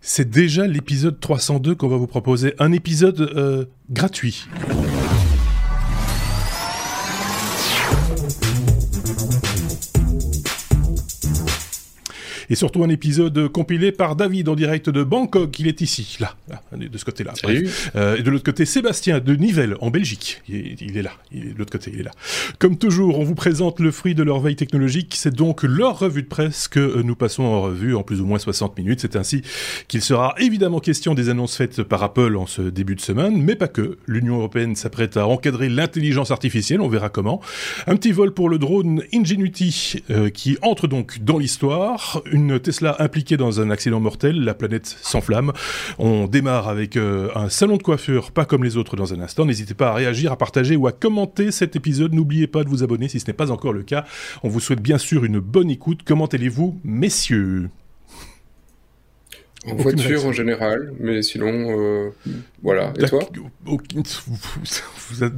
C'est déjà l'épisode 302 qu'on va vous proposer, un épisode euh, gratuit. Et surtout un épisode compilé par David en direct de Bangkok. Il est ici, là, de ce côté-là. Euh, et de l'autre côté, Sébastien de Nivelles, en Belgique. Il est, là, il est de l'autre côté, il est là. Comme toujours, on vous présente le fruit de leur veille technologique. C'est donc leur revue de presse que nous passons en revue en plus ou moins 60 minutes. C'est ainsi qu'il sera évidemment question des annonces faites par Apple en ce début de semaine, mais pas que. L'Union européenne s'apprête à encadrer l'intelligence artificielle, on verra comment. Un petit vol pour le drone Ingenuity euh, qui entre donc dans l'histoire une Tesla impliquée dans un accident mortel, la planète s'enflamme. On démarre avec euh, un salon de coiffure, pas comme les autres dans un instant. N'hésitez pas à réagir, à partager ou à commenter cet épisode. N'oubliez pas de vous abonner si ce n'est pas encore le cas. On vous souhaite bien sûr une bonne écoute. Comment allez-vous, messieurs en voiture en général, mais sinon, euh, voilà. Et toi Vous êtes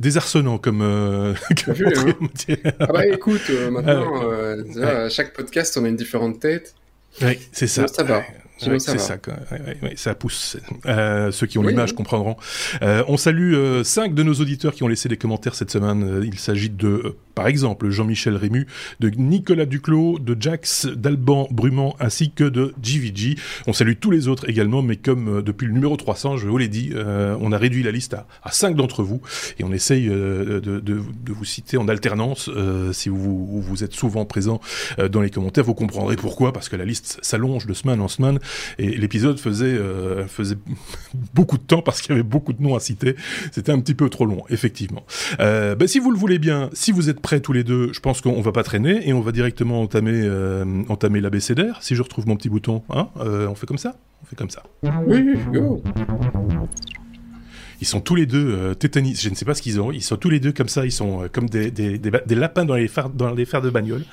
désarçonnant comme. Euh, hein. ah bah écoute, euh, maintenant, à chaque podcast, on a une différente tête. Oui, c'est ça. ça va c'est ça, ça pousse. Euh, ceux qui ont l'image comprendront. Euh, on salue euh, cinq de nos auditeurs qui ont laissé des commentaires cette semaine. Euh, il s'agit de, euh, par exemple, Jean-Michel Rému, de Nicolas Duclos, de Jax, d'Alban Brumant, ainsi que de GVG. On salue tous les autres également, mais comme depuis le numéro 300, je vous l'ai dit, on a réduit la liste à, à cinq d'entre vous et on essaye de, de, de, vous citer en alternance. si vous, vous êtes souvent présent dans les commentaires, vous comprendrez pourquoi, parce que la liste s'allonge de semaine en semaine et l'épisode faisait, euh, faisait beaucoup de temps parce qu'il y avait beaucoup de noms à citer. C'était un petit peu trop long, effectivement. Euh, ben, si vous le voulez bien, si vous êtes prêts tous les deux, je pense qu'on va pas traîner et on va directement entamer, euh, entamer. Si je retrouve mon petit bouton, hein, euh, on fait comme ça? On fait comme ça. Oui, go ils sont tous les deux euh, tétanisés. Je ne sais pas ce qu'ils ont. Ils sont tous les deux comme ça. Ils sont euh, comme des, des, des, lapins dans les, fers, dans les de bagnole.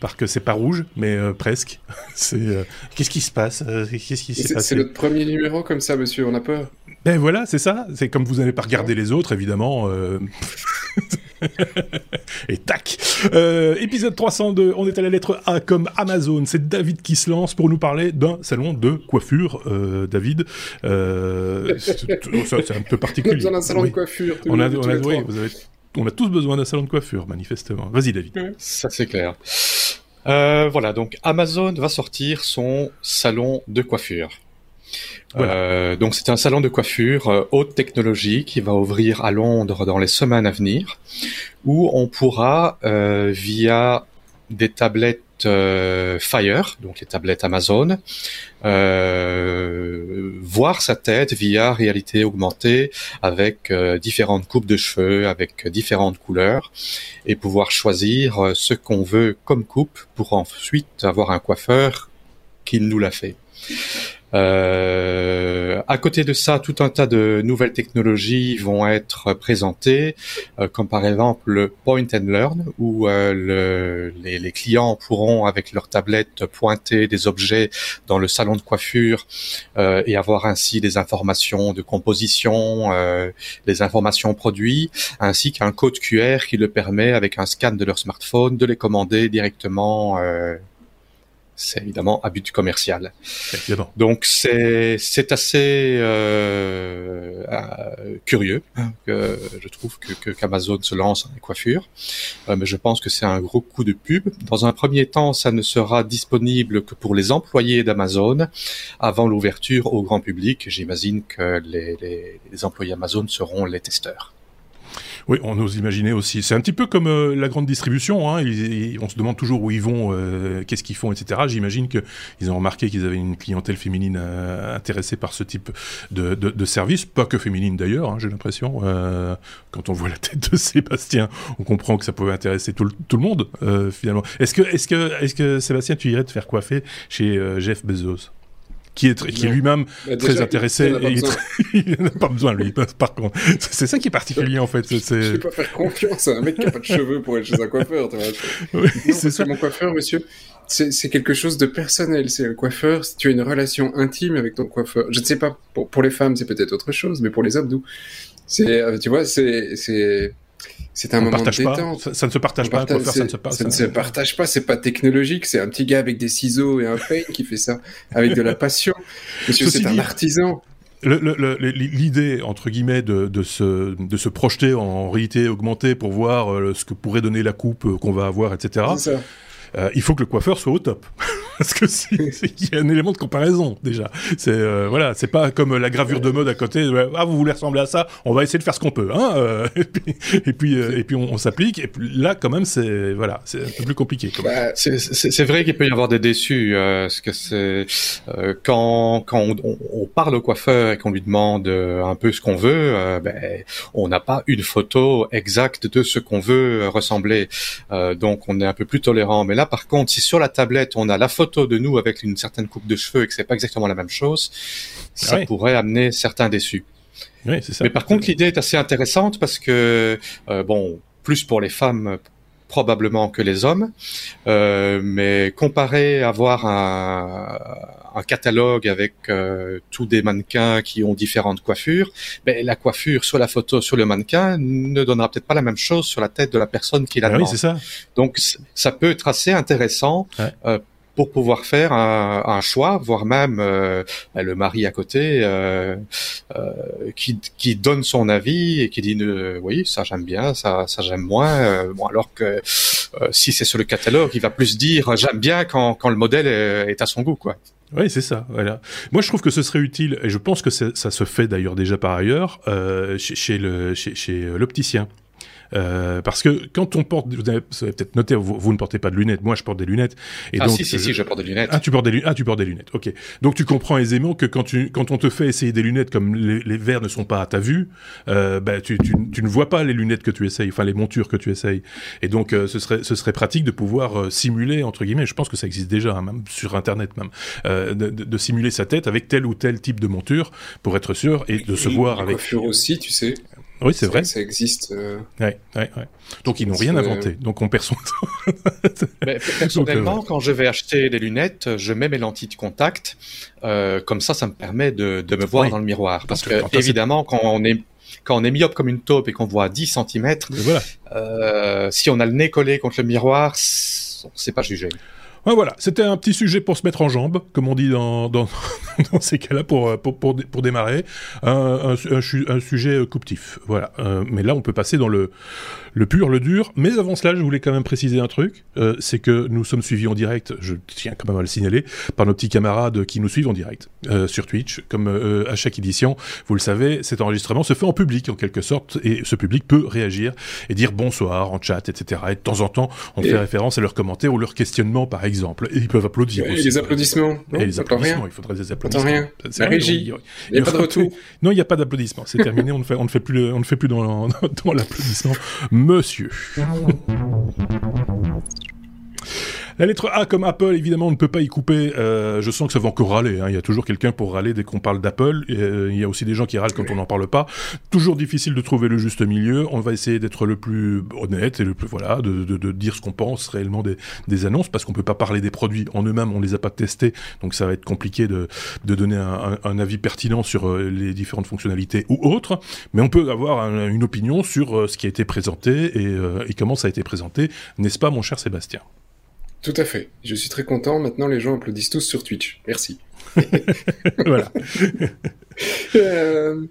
Parce que c'est pas rouge, mais euh, presque. c'est Qu'est-ce qui se passe Qu'est-ce qui s'est C'est notre premier numéro comme ça, monsieur. On a peur. Ben voilà, c'est ça. C'est comme vous n'avez pas regardé les autres, évidemment. Et tac euh, Épisode 302, on est à la lettre A comme Amazon. C'est David qui se lance pour nous parler d'un salon de coiffure. Euh, David, euh, c'est un peu particulier. On a besoin d'un salon de coiffure. On a, on, a, oui, vous avez, on a tous besoin d'un salon de coiffure, manifestement. Vas-y, David. Ça, c'est clair. Euh, voilà, donc Amazon va sortir son salon de coiffure. Euh, donc c'est un salon de coiffure euh, haute technologie qui va ouvrir à Londres dans les semaines à venir, où on pourra euh, via des tablettes Fire, donc les tablettes Amazon, voir sa tête via réalité augmentée avec différentes coupes de cheveux, avec différentes couleurs, et pouvoir choisir ce qu'on veut comme coupe pour ensuite avoir un coiffeur qui nous l'a fait. Euh, à côté de ça, tout un tas de nouvelles technologies vont être présentées, euh, comme par exemple le Point and Learn, où euh, le, les, les, clients pourront, avec leur tablette, pointer des objets dans le salon de coiffure euh, et avoir ainsi des informations de composition, des informations produits, ainsi qu'un code QR qui le permet, avec un scan de leur smartphone, de les commander directement c'est évidemment à but commercial. Donc c'est c'est assez euh, euh, curieux hein, que je trouve que qu'Amazon se lance dans les coiffures, euh, mais je pense que c'est un gros coup de pub. Dans un premier temps, ça ne sera disponible que pour les employés d'Amazon avant l'ouverture au grand public. J'imagine que les, les, les employés Amazon seront les testeurs. Oui, on ose imaginer aussi. C'est un petit peu comme euh, la grande distribution. Hein. on se demande toujours où ils vont, euh, qu'est-ce qu'ils font, etc. J'imagine qu'ils ont remarqué qu'ils avaient une clientèle féminine euh, intéressée par ce type de, service, pas que féminine d'ailleurs. Hein, j'ai l'impression. quand on voit la tête de Sébastien, on comprend que ça pouvait intéresser tout le, tout le monde finalement. Est-ce que, est-ce que, est-ce que Sébastien, tu irais te faire coiffer chez Jeff Bezos? Qui est, qui est lui-même bah, très intéressé. Il n'a pas, besoin, lui, par contre. C'est ça qui est particulier, en fait. Je peux pas faire confiance à un mec qui n'a pas de cheveux pour être chez un coiffeur. Oui, c'est. Mon coiffeur, monsieur, c'est quelque chose de personnel. C'est le coiffeur. Tu as une relation intime avec ton coiffeur, je ne sais pas, pour, pour les femmes, c'est peut-être autre chose, mais pour les hommes, nous, c'est, euh, tu vois, c'est, c'est, un moment de détente. Ça, ça, ne se partage pas. Partage, ça ne se, ça ne se partage pas. C'est pas technologique. C'est un petit gars avec des ciseaux et un peigne qui fait ça avec de la passion. Monsieur, c'est un artisan. L'idée, entre guillemets, de, de, se, de se projeter en réalité augmentée pour voir euh, ce que pourrait donner la coupe euh, qu'on va avoir, etc. Euh, il faut que le coiffeur soit au top. parce que il y a un élément de comparaison déjà. C'est euh, voilà, c'est pas comme la gravure de mode à côté. Ah, vous voulez ressembler à ça On va essayer de faire ce qu'on peut, hein euh, Et puis et puis, euh, et puis on, s'applique. Et puis là, quand même, c'est voilà, c'est un peu plus compliqué. Bah, c'est vrai qu'il peut y avoir des déçus, parce que c'est quand quand on, on, parle au coiffeur et qu'on lui demande un peu ce qu'on veut, ben on n'a pas une photo exacte de ce qu'on veut ressembler. donc on est un peu plus tolérant. Mais là, par contre, si sur la tablette on a la photo de nous avec une certaine coupe de cheveux et que c'est pas exactement la même chose, ça pourrait amener certains déçus. Oui, ça. Mais par contre, l'idée est assez intéressante parce que, euh, bon, plus pour les femmes probablement que les hommes, euh, mais comparé à avoir un, un catalogue avec euh, tous des mannequins qui ont différentes coiffures, ben, la coiffure sur la photo, sur le mannequin, ne donnera peut-être pas la même chose sur la tête de la personne qui la ah Oui, c'est ça. Donc ça peut être assez intéressant euh, pour pouvoir faire un, un choix, voire même euh, le mari à côté euh, euh, qui, qui donne son avis et qui dit euh, oui ça j'aime bien, ça, ça j'aime moins. Euh, bon alors que si c'est sur le catalogue, il va plus dire j'aime bien quand, quand le modèle est, à son goût quoi. Oui, c'est ça. Voilà. Moi, je trouve que ce serait utile, et je pense que ça se fait d'ailleurs déjà par ailleurs euh, chez, le chez, chez l'opticien. Euh, parce que quand on porte, vous avez, peut-être noté, vous, ne portez pas de lunettes. Moi, je porte des lunettes. Et ah donc, si, si, si, je porte des lunettes. Ah, tu portes des lunettes. Ah, tu portes des lunettes. Ok. Donc, tu comprends aisément que quand tu, quand on te fait essayer des lunettes comme les, les verres ne sont pas à ta vue, euh, bah, tu, tu, tu, ne vois pas les lunettes que tu essayes, enfin les montures que tu essayes. Et donc, euh, ce serait, ce serait pratique de pouvoir euh, simuler entre guillemets. Je pense que ça existe déjà, hein, même sur Internet même, euh, de, de, simuler sa tête avec tel ou tel type de monture pour être sûr et de se voir avec. Coiffure aussi, tu sais. Oui, c'est vrai. Ça existe. Euh... Ouais, ouais, ouais. Donc ils n'ont rien inventé. Donc on perd son temps. Mais, personnellement, quand je vais acheter des lunettes, je mets mes lentilles de contact. Euh, comme ça, ça me permet de, de me voir dans le miroir. Parce que évidemment, quand on est quand on est myope comme une taupe et qu'on voit à 10 cm, voilà. euh, si on a le nez collé contre le miroir, c'est pas voilà, c'était un petit sujet pour se mettre en jambe, comme on dit dans, dans, dans ces cas-là, pour, pour, pour, pour, démarrer. Un, un, un, sujet couptif. Voilà. Euh, mais là, on peut passer dans le, le pur, le dur. Mais avant cela, je voulais quand même préciser un truc. Euh, c'est que nous sommes suivis en direct, je tiens quand même à le signaler, par nos petits camarades qui nous suivent en direct euh, sur Twitch. Comme euh, à chaque édition, vous le savez, cet enregistrement se fait en public, en quelque sorte, et ce public peut réagir et dire bonsoir en chat, etc. Et de temps en temps, on fait référence à leurs commentaires ou leurs questionnements, par exemple exemple. Et ils peuvent applaudir et Les applaudissements. Non, et les applaudissements. Il faudrait des applaudissements. rien. La régie. Il n'y a, pas de retour. Non, il n'y a pas d'applaudissements. C'est terminé. on ne fait, on ne fait plus, on ne fait plus dans l'applaudissement. Monsieur. La lettre A comme Apple, évidemment, on ne peut pas y couper. Euh, je sens que ça va encore râler. Hein. Il y a toujours quelqu'un pour râler dès qu'on parle d'Apple. Euh, il y a aussi des gens qui râlent quand on n'en parle pas. Toujours difficile de trouver le juste milieu. On va essayer d'être le plus honnête et le plus voilà, de, dire ce qu'on pense réellement des, annonces, parce qu'on peut pas parler des produits en eux-mêmes. On les a pas testés, donc ça va être compliqué de, donner un, avis pertinent sur euh, les différentes fonctionnalités ou autres. Mais on peut avoir un, une opinion sur euh, ce qui a été présenté et, et comment ça a été présenté, n'est-ce pas, mon cher Sébastien? Tout à fait. Je suis très content. Maintenant, les gens applaudissent tous sur Twitch. Merci. voilà. euh,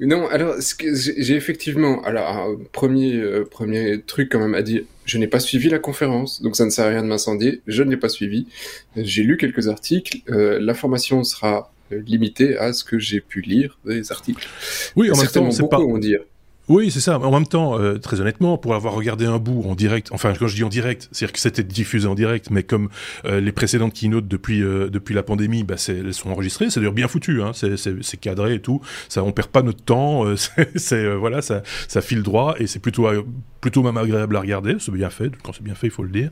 non, alors j'ai effectivement, alors premier euh, premier truc quand même à dire, je n'ai pas suivi la conférence, donc ça ne sert à rien de m'incendier. Je ne l'ai pas suivi. J'ai lu quelques articles. Euh, L'information sera limitée à ce que j'ai pu lire des articles. Oui, en même temps, c'est pas. Dire. Oui, c'est ça. En même temps, euh, très honnêtement, pour avoir regardé un bout en direct, enfin quand je dis en direct, c'est-à-dire que c'était diffusé en direct, mais comme euh, les précédentes keynotes depuis euh, depuis la pandémie, bah, elles sont enregistrées, c'est d'ailleurs bien foutu, hein, c'est cadré et tout, ça on perd pas notre temps, euh, c'est euh, voilà, ça ça file droit et c'est plutôt plutôt même agréable à regarder, c'est bien fait, quand c'est bien fait, il faut le dire.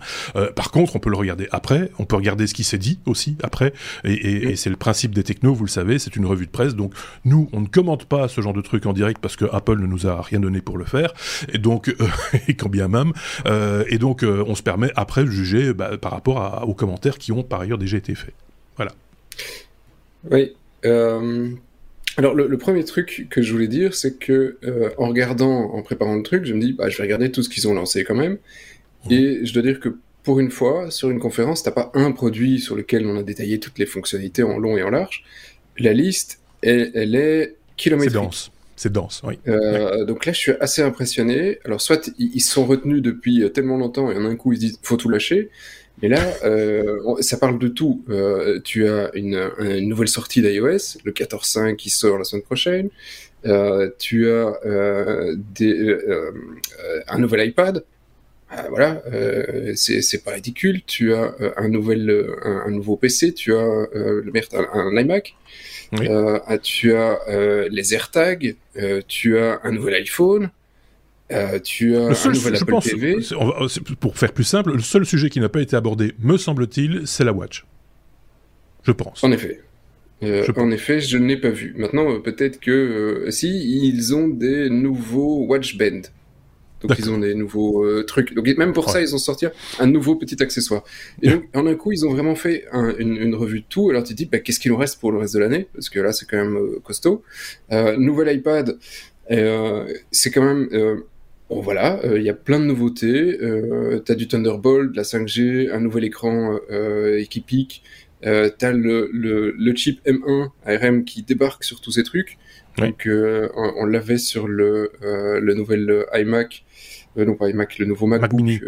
par contre, on peut le regarder après, on peut regarder ce qui s'est dit aussi après, et, et, et c'est le principe des technos, vous le savez, c'est une revue de presse, donc nous on ne commente pas ce genre de truc en direct parce que Apple ne nous a rien donné pour le faire, et donc, euh, et quand bien même, euh, et donc euh, on se permet après de juger bah, par rapport à, aux commentaires qui ont par ailleurs déjà été faits. Voilà. Oui. Alors le, premier truc que je voulais dire, c'est que euh, en regardant, en préparant le truc, je me dis, bah, je vais regarder tout ce qu'ils ont lancé quand même. Mmh. Et je dois dire que pour une fois, sur une conférence, t'as pas un produit sur lequel on a détaillé toutes les fonctionnalités en long et en large. La liste, elle, elle est kilométrique. C'est dense. Oui. Euh, donc là, je suis assez impressionné. Alors, soit ils se sont retenus depuis tellement longtemps et en un coup, ils se disent, faut tout lâcher. Mais là, euh, ça parle de tout. Euh, tu as une, une nouvelle sortie d'iOS, le 14.5 qui sort la semaine prochaine. Tu as des, un nouvel iPad. Ah, voilà, c'est pas ridicule. Tu as un, nouvel, un, nouveau PC. Tu as un, un, iMac. Oui. tu as les AirTags. tu as un nouvel iPhone. Euh, tu as un nouvel Apple TV. pour faire plus simple, le seul sujet qui n'a pas été abordé, me semble-t-il, c'est la Watch. Je pense. En effet. Euh, je en effet, je ne l'ai pas vu. Maintenant, euh, peut-être que si ils ont des nouveaux Watch Band. Donc ils ont des nouveaux trucs. Donc même pour ça, ils ont sorti un nouveau petit accessoire. Et donc en un coup, ils ont vraiment fait une, revue de tout. Alors tu te dis, bah, qu'est-ce qu'il nous reste pour le reste de l'année? Parce que là, c'est quand même costaud. nouvel iPad, c'est quand même Bon voilà, il euh, y a plein de nouveautés. Euh, t'as du Thunderbolt, de la 5G, un nouvel écran euh, équipique. Euh, t'as le, le, le, chip M1 ARM qui débarque sur tous ces trucs. Donc euh, on, l'avait sur le, le nouvel iMac, non pas iMac, le nouveau MacBook, Mac Mini,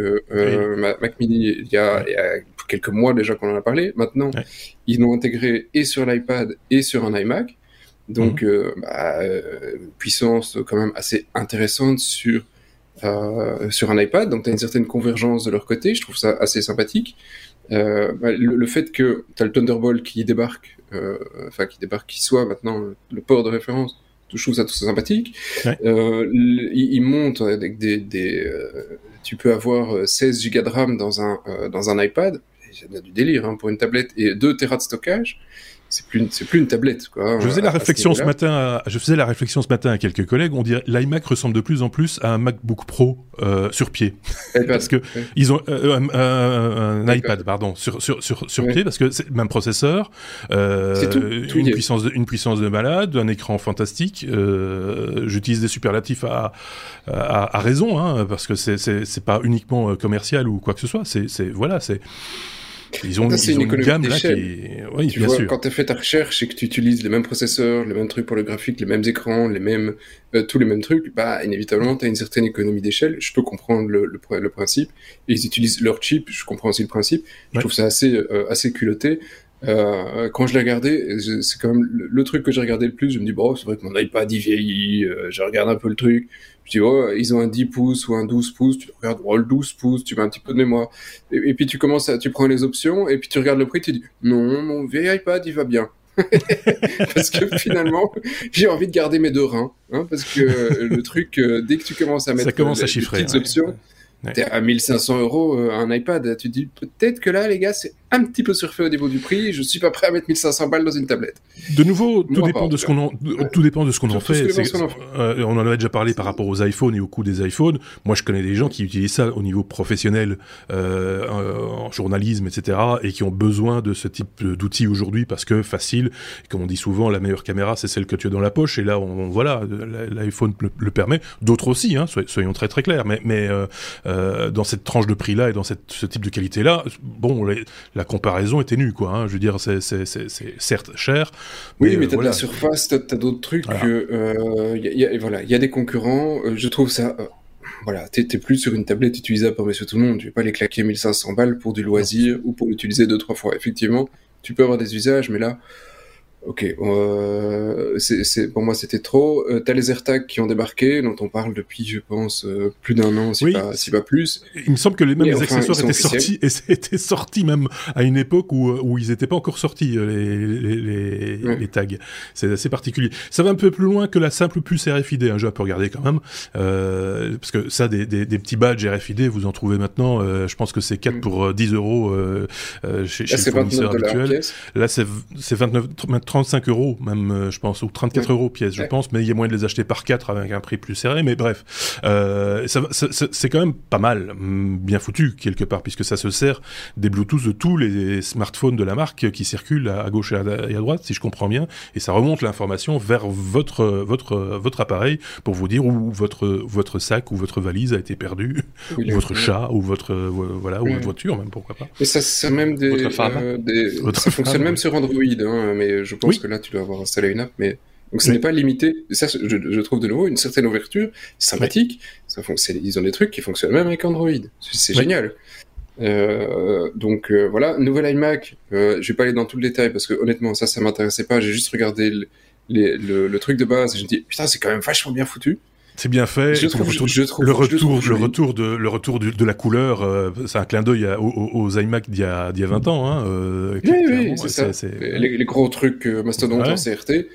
Mac Mini il y, a, il y, a, quelques mois déjà qu'on en a parlé. Maintenant, ils l'ont intégré et sur l'iPad et sur un iMac. Donc mhm. bah, puissance quand même assez intéressante sur euh, sur un iPad, donc tu as une certaine convergence de leur côté, je trouve ça assez sympathique. Euh, bah, le, fait que tu as le Thunderbolt qui débarque, euh, enfin qui débarque, qui soit maintenant le port de référence, je trouve ça tout ça sympathique. Euh, il, il, monte avec des, des euh, tu peux avoir 16 Go de RAM dans un dans un iPad, c'est du délire hein, pour une tablette et 2 Tera de stockage c'est plus c'est plus une tablette quoi. Je faisais la réflexion ce matin je faisais la réflexion ce matin à quelques collègues, on dirait l'iMac ressemble de plus en plus à un MacBook Pro euh, sur pied. parce que ils ont euh, euh, un iPad pardon sur sur sur, sur pied parce que c'est le même processeur, une puissance de, une puissance de malade, un écran fantastique, j'utilise des superlatifs à à, à raison hein, parce que c'est c'est c'est pas uniquement commercial ou quoi que ce soit, c'est c'est voilà, c'est ils ont, ils une, gamme là qui Oui, tu vois, quand tu as fait ta recherche et que tu utilises les mêmes processeurs, les mêmes trucs pour le graphique, les mêmes écrans, les mêmes, euh, tous les mêmes trucs, bah, inévitablement, tu as une certaine économie d'échelle. Je peux comprendre le, le, le, principe. Et ils utilisent leur chip, je comprends aussi le principe. Je trouve ça assez, euh, assez culotté. Euh, quand je l'ai regardé, c'est quand même le, truc que j'ai regardé le plus. Je me dis, bon, c'est vrai que mon iPad il vieillit, euh, je regarde un peu le truc. Je dis, oh, ils ont un 10 pouces ou un 12 pouces, tu regardes, oh, le 12 pouces, tu mets un petit peu de mémoire. Et, puis tu commences à, tu prends les options, et puis tu regardes le prix, tu dis, non, mon vieil iPad, il va bien. parce que finalement, j'ai envie de garder mes deux reins, hein, parce que le truc, euh, dès que tu commences à mettre Ça commence à chiffrer, petites options, T'es à 1500 euros euh, un iPad. Tu te dis peut-être que là, les gars, c'est un petit peu surfait au niveau du prix. Je suis pas prêt à mettre 1500 balles dans une tablette. De nouveau, tout dépend de ce qu'on en, tout dépend de ce qu'on en fait. Euh, on en avait déjà parlé par rapport aux iPhones et au coût des iPhones. Moi, je connais des gens qui utilisent ça au niveau professionnel, euh, en journalisme, etc., et qui ont besoin de ce type d'outils aujourd'hui parce que facile. Comme on dit souvent, la meilleure caméra, c'est celle que tu as dans la poche. Et là, on, voilà, l'iPhone le, permet. D'autres aussi, hein, soyons très très clairs. Mais, mais euh, euh, dans cette tranche de prix-là et dans cette, ce type de qualité-là, bon, la comparaison était nue, quoi. Hein. Je veux dire, c'est certes cher. Oui, mais, tu t'as de la surface, t'as as, d'autres trucs. Voilà. Euh, y a, voilà, il y a des concurrents. Euh, je trouve ça. Euh, voilà, t'es plus sur une tablette utilisable par monsieur tout le monde. Tu vais pas les claquer 1500 balles pour du loisir ou pour l'utiliser deux trois fois. Effectivement, tu peux avoir des usages, mais là, Ok, euh, pour moi c'était trop. Euh, T'as les AirTags qui ont débarqué, dont on parle depuis, je pense, euh, plus d'un an, si, pas, si pas plus. Il me semble que les mêmes accessoires étaient sortis, et c'était sorti même à une époque où, où ils n'étaient pas encore sortis, les, les, les, les tags. C'est assez particulier. Ça va un peu plus loin que la simple puce RFID, un hein, jeu à peu regarder quand même. Parce que ça, des, des, des, petits badges RFID, vous en trouvez maintenant, je pense que c'est 4 mm. pour 10 euros chez, chez le fournisseur habituel. Là, c'est 29, 30 35 euros, même, je pense, ou 34 euros pièce, je pense, mais il y a moyen de les acheter par 4 avec un prix plus serré, mais bref, euh, c'est quand même pas mal, mm, bien foutu quelque part, puisque ça se sert des Bluetooth de tous les smartphones de la marque qui circulent à, gauche et à, droite, si je comprends bien, et ça remonte l'information vers votre votre votre appareil pour vous dire où votre votre sac ou votre valise a été perdu, ou votre chat ou votre voilà ou votre voiture même pourquoi pas. Et ça c'est même des, euh, des... ça fonctionne même sur Android, hein, mais je pense que là tu dois avoir installé une app, mais donc ce n'est pas limité. Ça, je, je, trouve de nouveau une certaine ouverture, sympathique. Ça, ils ont des trucs qui fonctionnent même avec Android. C'est génial. Euh, donc euh, voilà, nouvel iMac. Euh, je vais pas aller dans tout le détail parce que honnêtement ça, ça m'intéressait pas. J'ai juste regardé le, le, truc de base et je me dis putain c'est quand même vachement bien foutu. C'est bien fait. Je trouve, le retour, je trouve, le retour, le retour de le retour de, la couleur, euh, c'est un clin d'œil aux, aux, iMac d'il y a d'il y a 20 ans. Hein, euh, oui, oui, c'est ça. Les, les, gros trucs euh, mastodontes en CRT.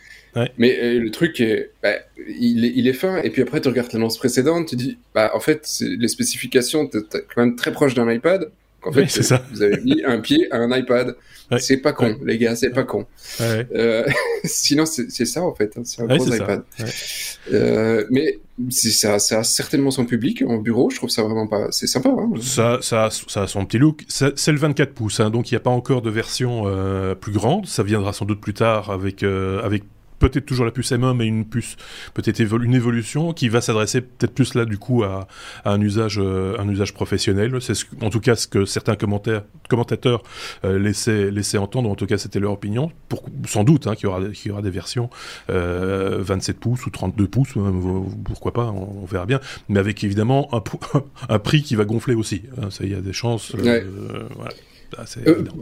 Mais euh, le truc est, bah, il est, il est fin. Et puis après, tu regardes l'annonce précédente, tu dis, bah, en fait, les spécifications, t'es quand même très proche d'un iPad. En fait, ça. vous avez mis un pied à un iPad. C'est pas con, les gars, c'est pas con. Euh, sinon, c'est ça en fait. Hein, c'est un gros iPad. Euh, mais ça, ça a certainement son public en bureau. Je trouve ça vraiment pas. C'est sympa. Hein. Ça, ça, ça a son petit look. C'est le 24 pouces, hein, donc il n'y a pas encore de version euh, plus grande. Ça viendra sans doute plus tard avec avec peut-être toujours la puce M1, mais une puce, peut-être une évolution qui va s'adresser peut-être plus là du coup à, un usage, euh, un usage professionnel. C'est en tout cas ce que certains commentaires, commentateurs euh, laissaient, laissaient entendre. En tout cas, c'était leur opinion. Pour, sans doute hein, qu'il y aura, y aura des versions 27 euh, pouces ou 32 pouces, pourquoi pas, on, verra bien. Mais avec évidemment un, un prix qui va gonfler aussi. Hein, ça, il y a des chances. Voilà.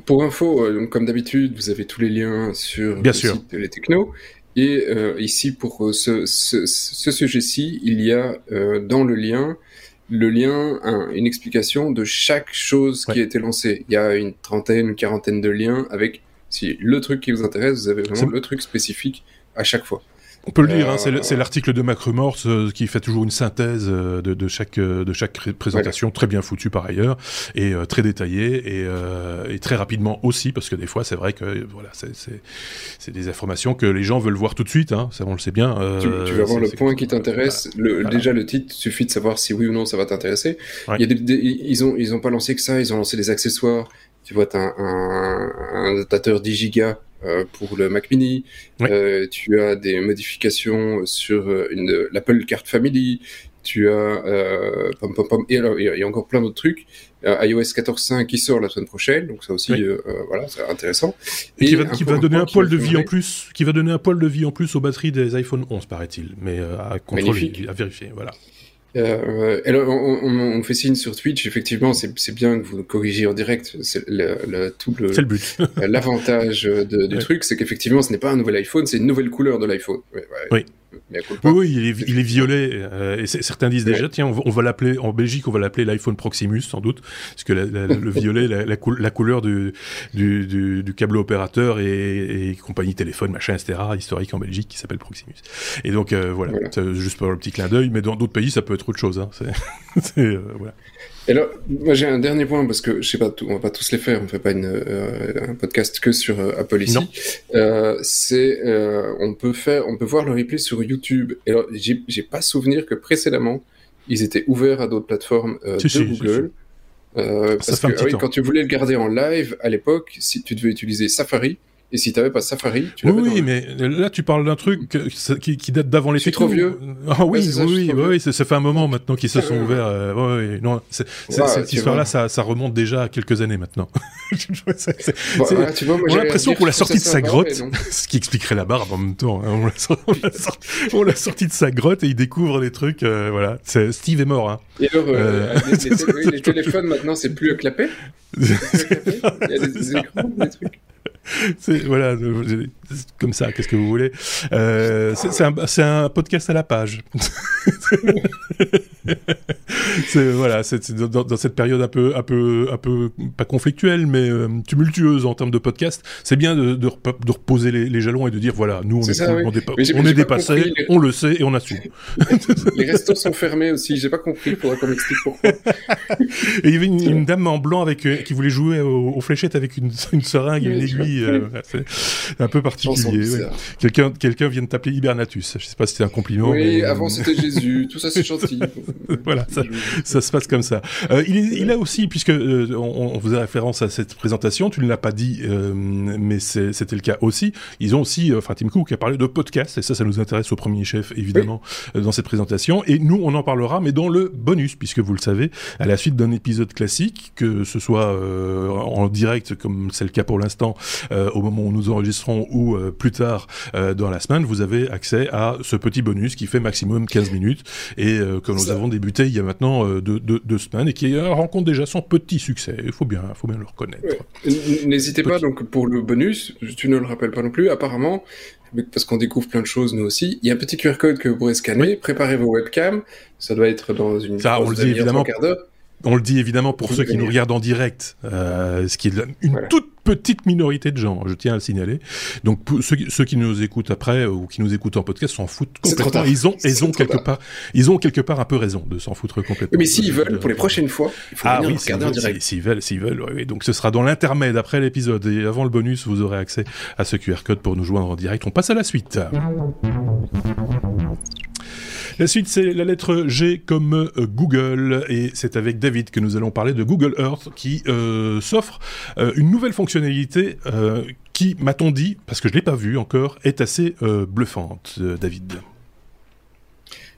pour info, comme d'habitude, vous avez tous les liens sur Bien le sûr. site de les technos. Et euh, ici, pour euh, ce, ce, ce sujet-ci, il y a euh, dans le lien le lien, une explication de chaque chose qui a été lancée. Il y a une trentaine, une quarantaine de liens avec si le truc qui vous intéresse, vous avez vraiment le truc spécifique à chaque fois. On peut le lire, hein, c'est l'article de Macremors euh, qui fait toujours une synthèse euh, de, de, chaque, euh, de chaque présentation, très bien foutue par ailleurs, et très détaillée, et, et, très rapidement aussi, parce que des fois c'est vrai que voilà, c'est des informations que les gens veulent voir tout de suite, hein, ça on le sait bien. tu, tu, vas voir le point qui t'intéresse, déjà le titre, suffit de savoir si oui ou non ça va t'intéresser. Ils, ont, ils ont pas lancé que ça, ils ont lancé des accessoires, tu vois, as un, un, datateur 10 gigas euh, pour le Mac Mini. Euh, tu as des modifications sur euh, une l'Apple Card Family. Tu as euh, pom, pom, pom, et alors il y a encore plein d'autres trucs. iOS 14.5 qui sort la semaine prochaine, donc ça aussi, voilà, c'est intéressant. Et, qui va, qui va donner un poil de vie en plus, qui va donner un poil de vie en plus aux batteries des iPhone 11, paraît-il, mais à contrôler, à vérifier, voilà. Euh, alors, on, on, on, fait signe sur Twitch, effectivement, c'est bien que vous corrigiez en direct. C'est le, le, tout le, le but. L'avantage du truc, c'est qu'effectivement, ce n'est pas un nouvel iPhone, c'est une nouvelle couleur de l'iPhone. Ouais, oui. Oui, oui, il est, il est violet. Euh, et certains disent déjà, tiens, on va, l'appeler en Belgique, on va l'appeler l'iPhone Proximus, sans doute, parce que le violet, la, la, couleur du, du, du, du, câble opérateur et, et, compagnie téléphone, machin, etc., historique en Belgique, qui s'appelle Proximus. Et donc euh, voilà, juste pour le petit clin d'œil, mais dans d'autres pays, ça peut être autre chose. Hein. C'est, euh, voilà. Et alors, moi j'ai un dernier point parce que je sais pas, on va pas tous les faire, on fait pas une, euh, un podcast que sur euh, Apple ici. Euh, c'est, euh, on peut faire, on peut voir le replay sur YouTube. Et alors, j'ai pas souvenir que précédemment ils étaient ouverts à d'autres plateformes de Google. parce que oui, quand tu voulais le garder en live à l'époque, si tu devais utiliser Safari, et si t'avais pas Safari, tu l'avais Oui, mais là tu parles d'un truc qui, qui, date d'avant les C'est trop vieux. Ah oui, oui, oui, oui, ça fait un moment maintenant qu'ils se sont ouverts. Euh, ouais, non, cette histoire-là, ça, ça, remonte déjà à quelques années maintenant. on a l'impression qu'on l'a sorti de sa grotte, ce qui expliquerait la barbe en même temps. Hein. On l'a sorti, de sa grotte et il découvre des trucs. Euh, voilà, Steve est mort. Hein. Et alors, euh, les, les, téléphones maintenant, c'est plus clapé. Il y a des écrans, des trucs? C'est voilà, comme ça. Qu'est-ce que vous voulez euh, C'est un, un, podcast à la page. voilà, c'est dans, dans, cette période un peu, un peu, un peu pas conflictuelle, mais euh, tumultueuse en termes de podcast. C'est bien de, de, de reposer les, les, jalons et de dire voilà, nous on est, on, on est dépassé, on le sait et on assume. les restos sont fermés aussi. J'ai pas compris. Faudra qu'on m'explique pourquoi. et il y avait une, dame en blanc avec euh, qui voulait jouer aux, fléchettes avec une, une seringue et une aiguille. Un peu particulier particulier. Quelqu'un, vient de t'appeler Hibernatus. Je sais pas si c'est un compliment. Oui, avant c'était Jésus. Tout ça c'est gentil. voilà, ça, ça, se passe comme ça. Euh, il, est, il a aussi, puisque euh, on, on, faisait référence à cette présentation, tu ne l'as pas dit, euh, mais c'était le cas aussi. Ils ont aussi, enfin Tim Cook a parlé de podcast, et ça, ça nous intéresse au premier chef évidemment dans cette présentation. Et nous, on en parlera, mais dans le bonus, puisque vous le savez, à la suite d'un épisode classique, que ce soit en direct comme c'est le cas pour l'instant au moment où nous enregistrons ou plus tard dans la semaine, vous avez accès à ce petit bonus qui fait maximum 15 minutes et que nous avons débuté il y a maintenant deux, deux, semaines et qui rencontre déjà son petit succès. Il faut bien, faut bien le reconnaître. N'hésitez pas donc pour le bonus, tu ne le rappelles pas non plus. Apparemment, parce qu'on découvre plein de choses nous aussi. Il y a un petit QR code que vous pourrez scanner. Préparez vos webcams. Ça doit être dans une. Ça, on le dit évidemment. On le dit évidemment pour ceux qui nous regardent en direct, euh, ce qui est une toute petite minorité de gens, je tiens à le signaler. Donc ceux, ceux, qui nous écoutent après ou qui nous écoutent en podcast s'en foutent complètement. Ils ont, ils ont quelque part, ils ont quelque part un peu raison de s'en foutre complètement. mais s'ils veulent, pour les prochaines fois, il faut ah, oui, regarder en direct. S'ils veulent, s'ils veulent, oui, Donc ce sera dans l'intermède après l'épisode et avant le bonus, vous aurez accès à ce QR code pour nous joindre en direct. On passe à la suite. La suite, c'est la lettre G comme euh, Google, et c'est avec David que nous allons parler de Google Earth, qui euh, s'offre euh, une nouvelle fonctionnalité qui, m'a-t-on dit, parce que je ne l'ai pas vue encore, est assez bluffante, David.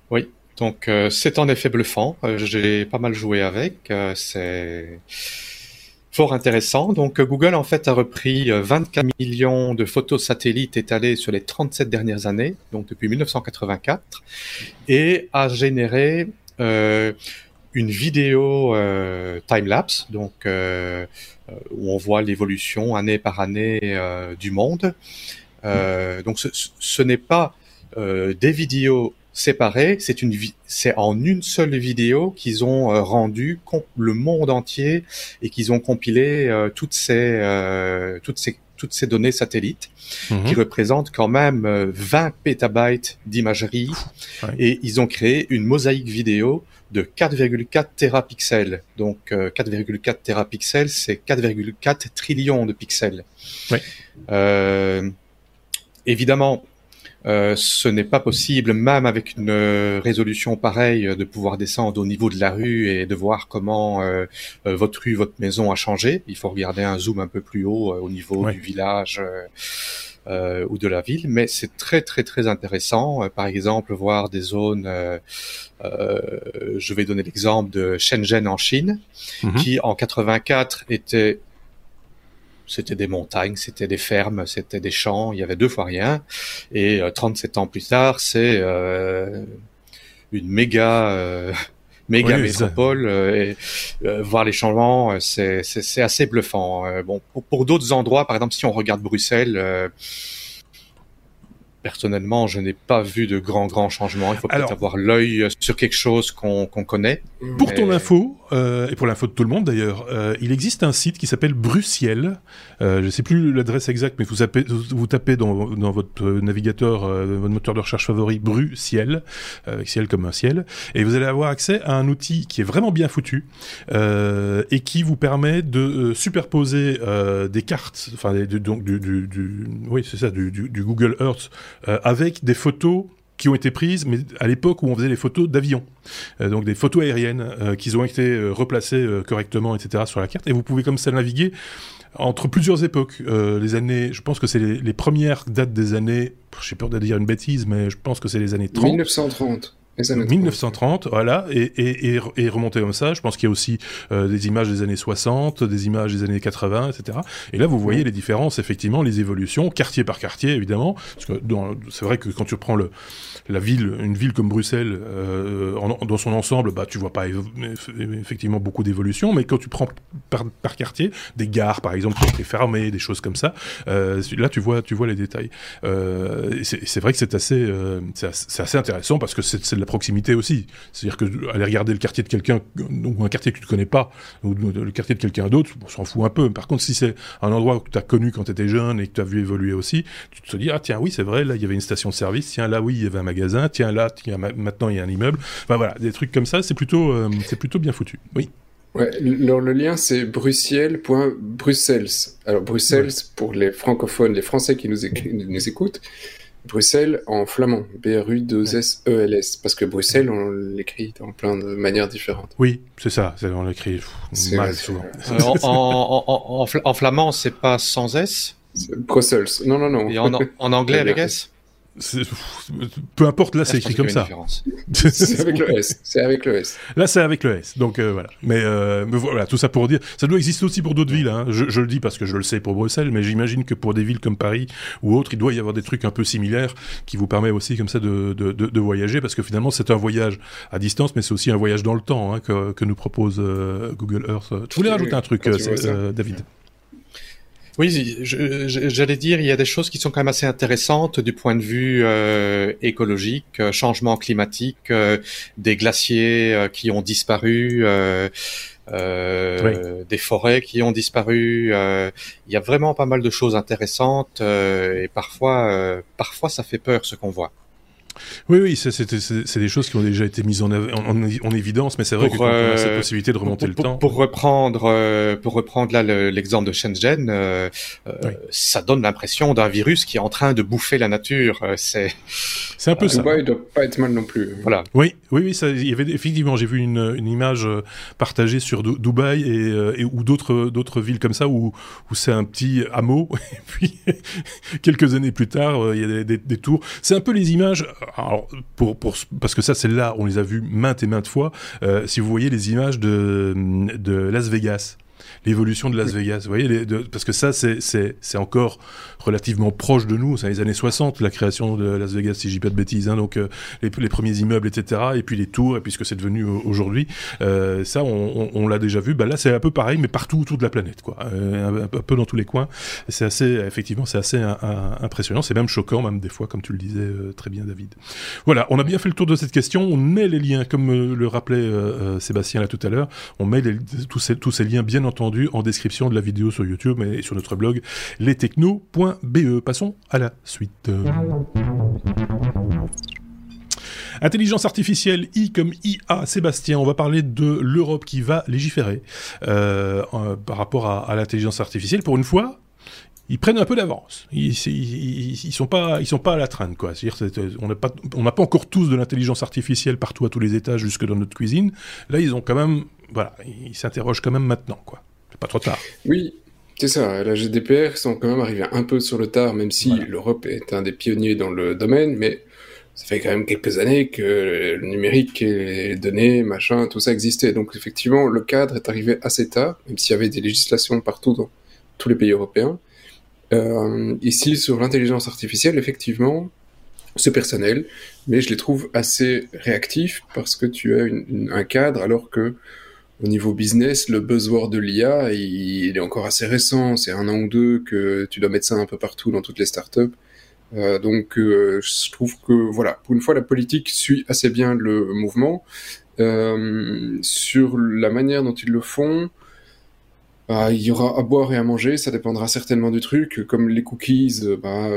Oui, donc c'est en effet bluffant. J'ai pas mal joué avec. c'est fort intéressant. Donc Google en fait a repris 24 millions de photos satellites étalées sur les 37 dernières années, donc depuis 1984, et a généré euh, une vidéo euh, time-lapse, donc euh, où on voit l'évolution année par année du monde. donc ce n'est pas des vidéos séparées, c'est une c'est en une seule vidéo qu'ils ont rendu le monde entier et qu'ils ont compilé toutes ces toutes ces toutes ces données satellites, mhm. qui représentent quand même 20 euh, pétabytes d'imagerie, et ils ont créé une mosaïque vidéo de 4,4 terapixels. Donc 4,4 euh, terapixels, c'est 4,4 trillions de pixels. Euh, évidemment, euh, ce n'est pas possible, même avec une euh, résolution pareille, de pouvoir descendre au niveau de la rue et de voir comment euh, votre rue, votre maison a changé. Il faut regarder un zoom un peu plus haut au niveau du village ou de la ville, mais c'est très très très intéressant. par exemple, voir des zones. je vais donner l'exemple de Shenzhen en Chine, mhm. qui en 84 était c'était des montagnes, c'était des fermes, c'était des champs, il y avait deux fois rien. Et 37 euh, ans plus tard, c'est euh, une méga euh, méga métropole et voir les changements c'est c'est assez bluffant bon pour, pour d'autres endroits par exemple si on regarde Bruxelles Personnellement, je n'ai pas vu de grands grands changements. Il faut peut-être avoir l'œil sur quelque chose qu'on connaît. Pour ton info, euh, et pour l'info de tout le monde d'ailleurs, euh, il existe un site qui s'appelle Bruciel. Euh, je ne sais plus l'adresse exacte, mais vous tapez, vous tapez dans, dans votre navigateur, votre moteur de recherche favori, Bruciel, avec ciel comme un ciel, et vous allez avoir accès à un outil qui est vraiment bien foutu et qui vous permet de superposer des cartes, enfin donc du, du, du, oui c'est ça, du, du Google Earth euh, avec des photos qui ont été prises, mais à l'époque où on faisait les photos d'avions, euh, donc des photos aériennes euh, qui ont été replacées correctement, etc. sur la carte, et vous pouvez comme ça naviguer entre plusieurs époques. les années, je pense que c'est les, premières dates des années, j'ai peur de dire une bêtise, mais je pense que c'est les années 30. 1930. 1930, voilà, et, et, et, remonter comme ça. Je pense qu'il y a aussi euh, des images des années 60, des images des années 80, etc. Et là, vous voyez les différences, effectivement, les évolutions, quartier par quartier, évidemment. Parce que c'est vrai que quand tu prends le, la ville, une ville comme Bruxelles, euh, dans son ensemble, bah, tu vois pas effectivement beaucoup d'évolution, mais quand tu prends par, par, quartier, des gares par exemple qui ont été fermées, des choses comme ça, euh, là tu vois, tu vois les détails. C'est vrai que c'est assez, c'est assez intéressant parce que c'est de la proximité aussi. C'est-à-dire que aller regarder le quartier de quelqu'un, ou un quartier que tu ne connais pas, ou le quartier de quelqu'un d'autre, on s'en fout un peu. Par contre, si c'est un endroit que tu as connu quand tu étais jeune et que tu as vu évoluer aussi, tu te dis, ah tiens, oui, c'est vrai, là, il y avait une station de service, tiens, là, oui, il y avait un magasin, tiens là, tiens, maintenant il y a un immeuble. Enfin voilà, des trucs comme ça, c'est plutôt, euh, c'est plutôt bien foutu. Oui. Ouais, le, le lien c'est bruxelles.bruxelles. Alors Bruxelles pour les francophones, les Français qui nous, nous écoutent, Bruxelles en flamand, B-R-U-2-S-E-L-S, parce que Bruxelles, on l'écrit en plein de manières différentes. Oui, c'est ça, on l'écrit mal souvent. Euh, en, en, flamand, c'est pas sans S? Bruxelles, non, non, non. Et en, en anglais. avec S? Peu importe, là c'est écrit comme ça. c'est avec le S. C'est avec le S. Là c'est avec le S. Donc euh, voilà. Mais, euh, mais, voilà, tout ça pour dire, ça doit exister aussi pour d'autres villes. Hein. Je, je, le dis parce que je le sais pour Bruxelles, mais j'imagine que pour des villes comme Paris ou autres, il doit y avoir des trucs un peu similaires qui vous permettent aussi comme ça de, de, de, de voyager, parce que finalement c'est un voyage à distance, mais c'est aussi un voyage dans le temps hein, que, que, nous propose euh, Google Earth. Tu voulais rajouter un truc, David? Oui, j'allais dire, il y a des choses qui sont quand même assez intéressantes du point de vue euh, écologique, euh, changement climatique, euh, des glaciers qui ont disparu, des forêts qui ont disparu. il y a vraiment pas mal de choses intéressantes et parfois, parfois ça fait peur ce qu'on voit. Oui, oui, c'est des choses qui ont déjà été mises en, en, évidence, mais c'est vrai que quand on a cette euh, possibilité de remonter le temps. Pour reprendre, euh, pour reprendre là l'exemple de Shenzhen, euh, ça donne l'impression d'un virus qui est en train de bouffer la nature. c'est c'est un peu ça. Dubaï doit pas être mal non plus. Voilà. Oui, oui, oui, ça, il y avait effectivement, j'ai vu une, une, image partagée sur Dubaï et, et ou d'autres d'autres villes comme ça où où c'est un petit hameau et puis quelques années plus tard, il y a des, des, des tours. C'est un peu les images alors pour, pour, parce que ça, c'est là, on les a vus maintes et maintes fois. Euh, si vous voyez les images de, de Las Vegas, l'évolution de Las Vegas. Vous voyez, les, de, parce que ça, c'est encore relativement proche de nous. C'est les années 60, la création de Las Vegas, si je dis pas de bêtises. Hein, donc, euh, les, les, premiers immeubles, etc. Et puis les tours, et puis ce que c'est devenu aujourd'hui. Euh, ça, on, on, l'a déjà vu. Bah, là, c'est un peu pareil, mais partout autour de la planète, quoi. Euh, un, peu dans tous les coins. C'est assez, effectivement, c'est assez impressionnant. C'est même choquant, même des fois, comme tu le disais euh, très bien, David. Voilà, on a bien fait le tour de cette question. On met les liens, comme le rappelait Sébastien là tout à l'heure, on met les, tous, ces, tous ces liens, bien entendu, en description de la vidéo sur YouTube et sur notre blog lestechno.be. Passons à la suite. Intelligence artificielle, I comme IA, Sébastien, on va parler de l'Europe qui va légiférer euh, par rapport à, l'intelligence artificielle. Pour une fois, ils prennent un peu d'avance. Ils, ils, sont pas, ils sont pas à la traîne, quoi. C'est-à-dire, on n'a pas, pas encore tous de l'intelligence artificielle partout à tous les étages, jusque dans notre cuisine. Là, ils ont quand même, voilà, ils s'interrogent quand même maintenant, quoi pas trop tard. Oui, c'est ça. La GDPR sont quand même arrivés un peu sur le tard, même si l'Europe est un des pionniers dans le domaine, mais ça fait quand même quelques années que le numérique et les données, machin, tout ça existait. Donc effectivement, le cadre est arrivé assez tard, même s'il y avait des législations partout dans tous les pays européens. Euh, ici, sur l'intelligence artificielle, effectivement, c'est personnel, mais je les trouve assez réactifs parce que tu as un cadre alors que au niveau business, le buzzword de l'IA, il, est encore assez récent. C'est un an ou deux que tu dois mettre ça un peu partout dans toutes les startups. Euh, donc, euh, je trouve que voilà, pour une fois, la politique suit assez bien le mouvement. Euh, sur la manière dont ils le font, bah, il y aura à boire et à manger. Ça dépendra certainement du truc. Comme les cookies, bah,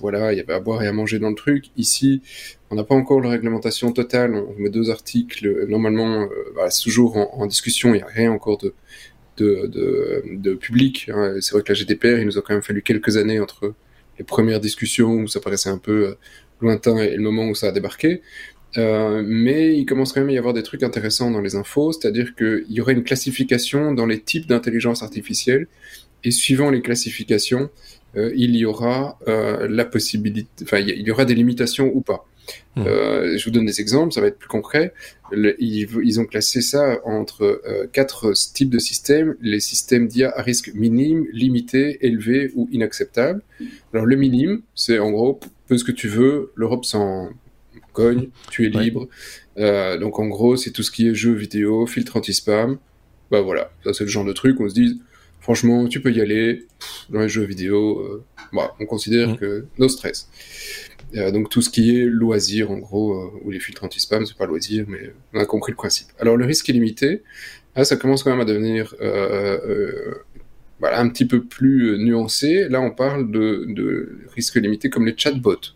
voilà, il y avait à boire et à manger dans le truc. Ici, on n'a pas encore la réglementation totale. On met deux articles. Normalement, euh, bah, c'est toujours en, discussion. Il n'y a rien encore de, public. Hein. C'est vrai que la GDPR, il nous a quand même fallu quelques années entre les premières discussions où ça paraissait un peu euh, lointain et le moment où ça a débarqué. Euh, mais il commence quand même à y avoir des trucs intéressants dans les infos, c'est-à-dire qu'il y aurait une classification dans les types d'intelligence artificielle, et suivant les classifications, euh, il y aura euh, la possibilité, enfin, il y aura des limitations ou pas. Euh, je vous donne des exemples, ça va être plus concret. ils, ont classé ça entre quatre types de systèmes. Les systèmes d'IA à risque minime, limité, élevé ou inacceptable. Alors le minime, c'est en gros, peu ce que tu veux, l'Europe s'en cogne, tu es libre. donc en gros, c'est tout ce qui est jeux vidéo, filtre anti-spam. Bah voilà, ça c'est le genre de truc où on se dit, franchement, tu peux y aller. dans les jeux vidéo, euh, bah, on considère mm. que no stress. Euh, donc tout ce qui est loisir, en gros, euh, ou les filtres anti-spam, c'est pas loisir, mais on a compris le principe. Alors le risque est limité. Là, ça commence quand même à devenir voilà, un petit peu plus nuancé. Là, on parle de, de risques limités comme les chatbots.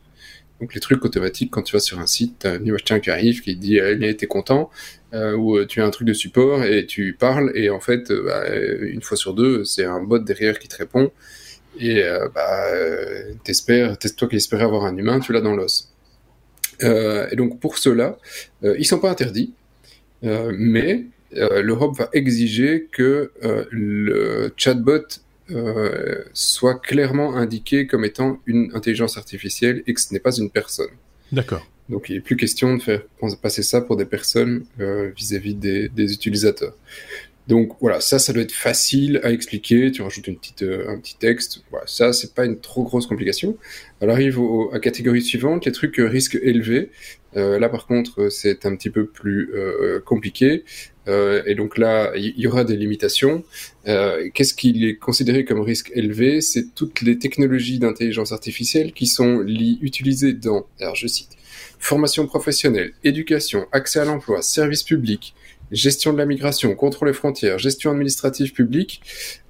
Donc les trucs automatiques, quand tu vas sur un site, tu as un machin qui arrive, qui dit eh, t'es content, euh, ou tu as un truc de support et tu parles, et en fait, bah, une fois sur deux, c'est un bot derrière qui te répond, et bah, t'espères, toi qui espérais avoir un humain, tu l'as dans l'os. et donc pour cela, ils sont pas interdits, mais l'Europe va exiger que le chatbot euh, soit clairement indiqué comme étant une intelligence artificielle et que ce n'est pas une personne. D'accord. Donc il n'est plus question de faire passer ça pour des personnes euh, vis-à-vis des, utilisateurs. Donc voilà, ça, ça doit être facile à expliquer. Tu rajoutes une petite, euh, un petit texte. Voilà, ça, c'est pas une trop grosse complication. On arrive au, à la catégorie suivante, les trucs risque élevé. là, par contre, c'est un petit peu plus compliqué. Euh, et donc là, il y, aura des limitations. Euh, Qu'est-ce qui est considéré comme risque élevé? C'est toutes les technologies d'intelligence artificielle qui sont utilisées dans, alors je cite, formation professionnelle, éducation, accès à l'emploi, services publics, gestion de la migration, contrôle des frontières, gestion administrative publique,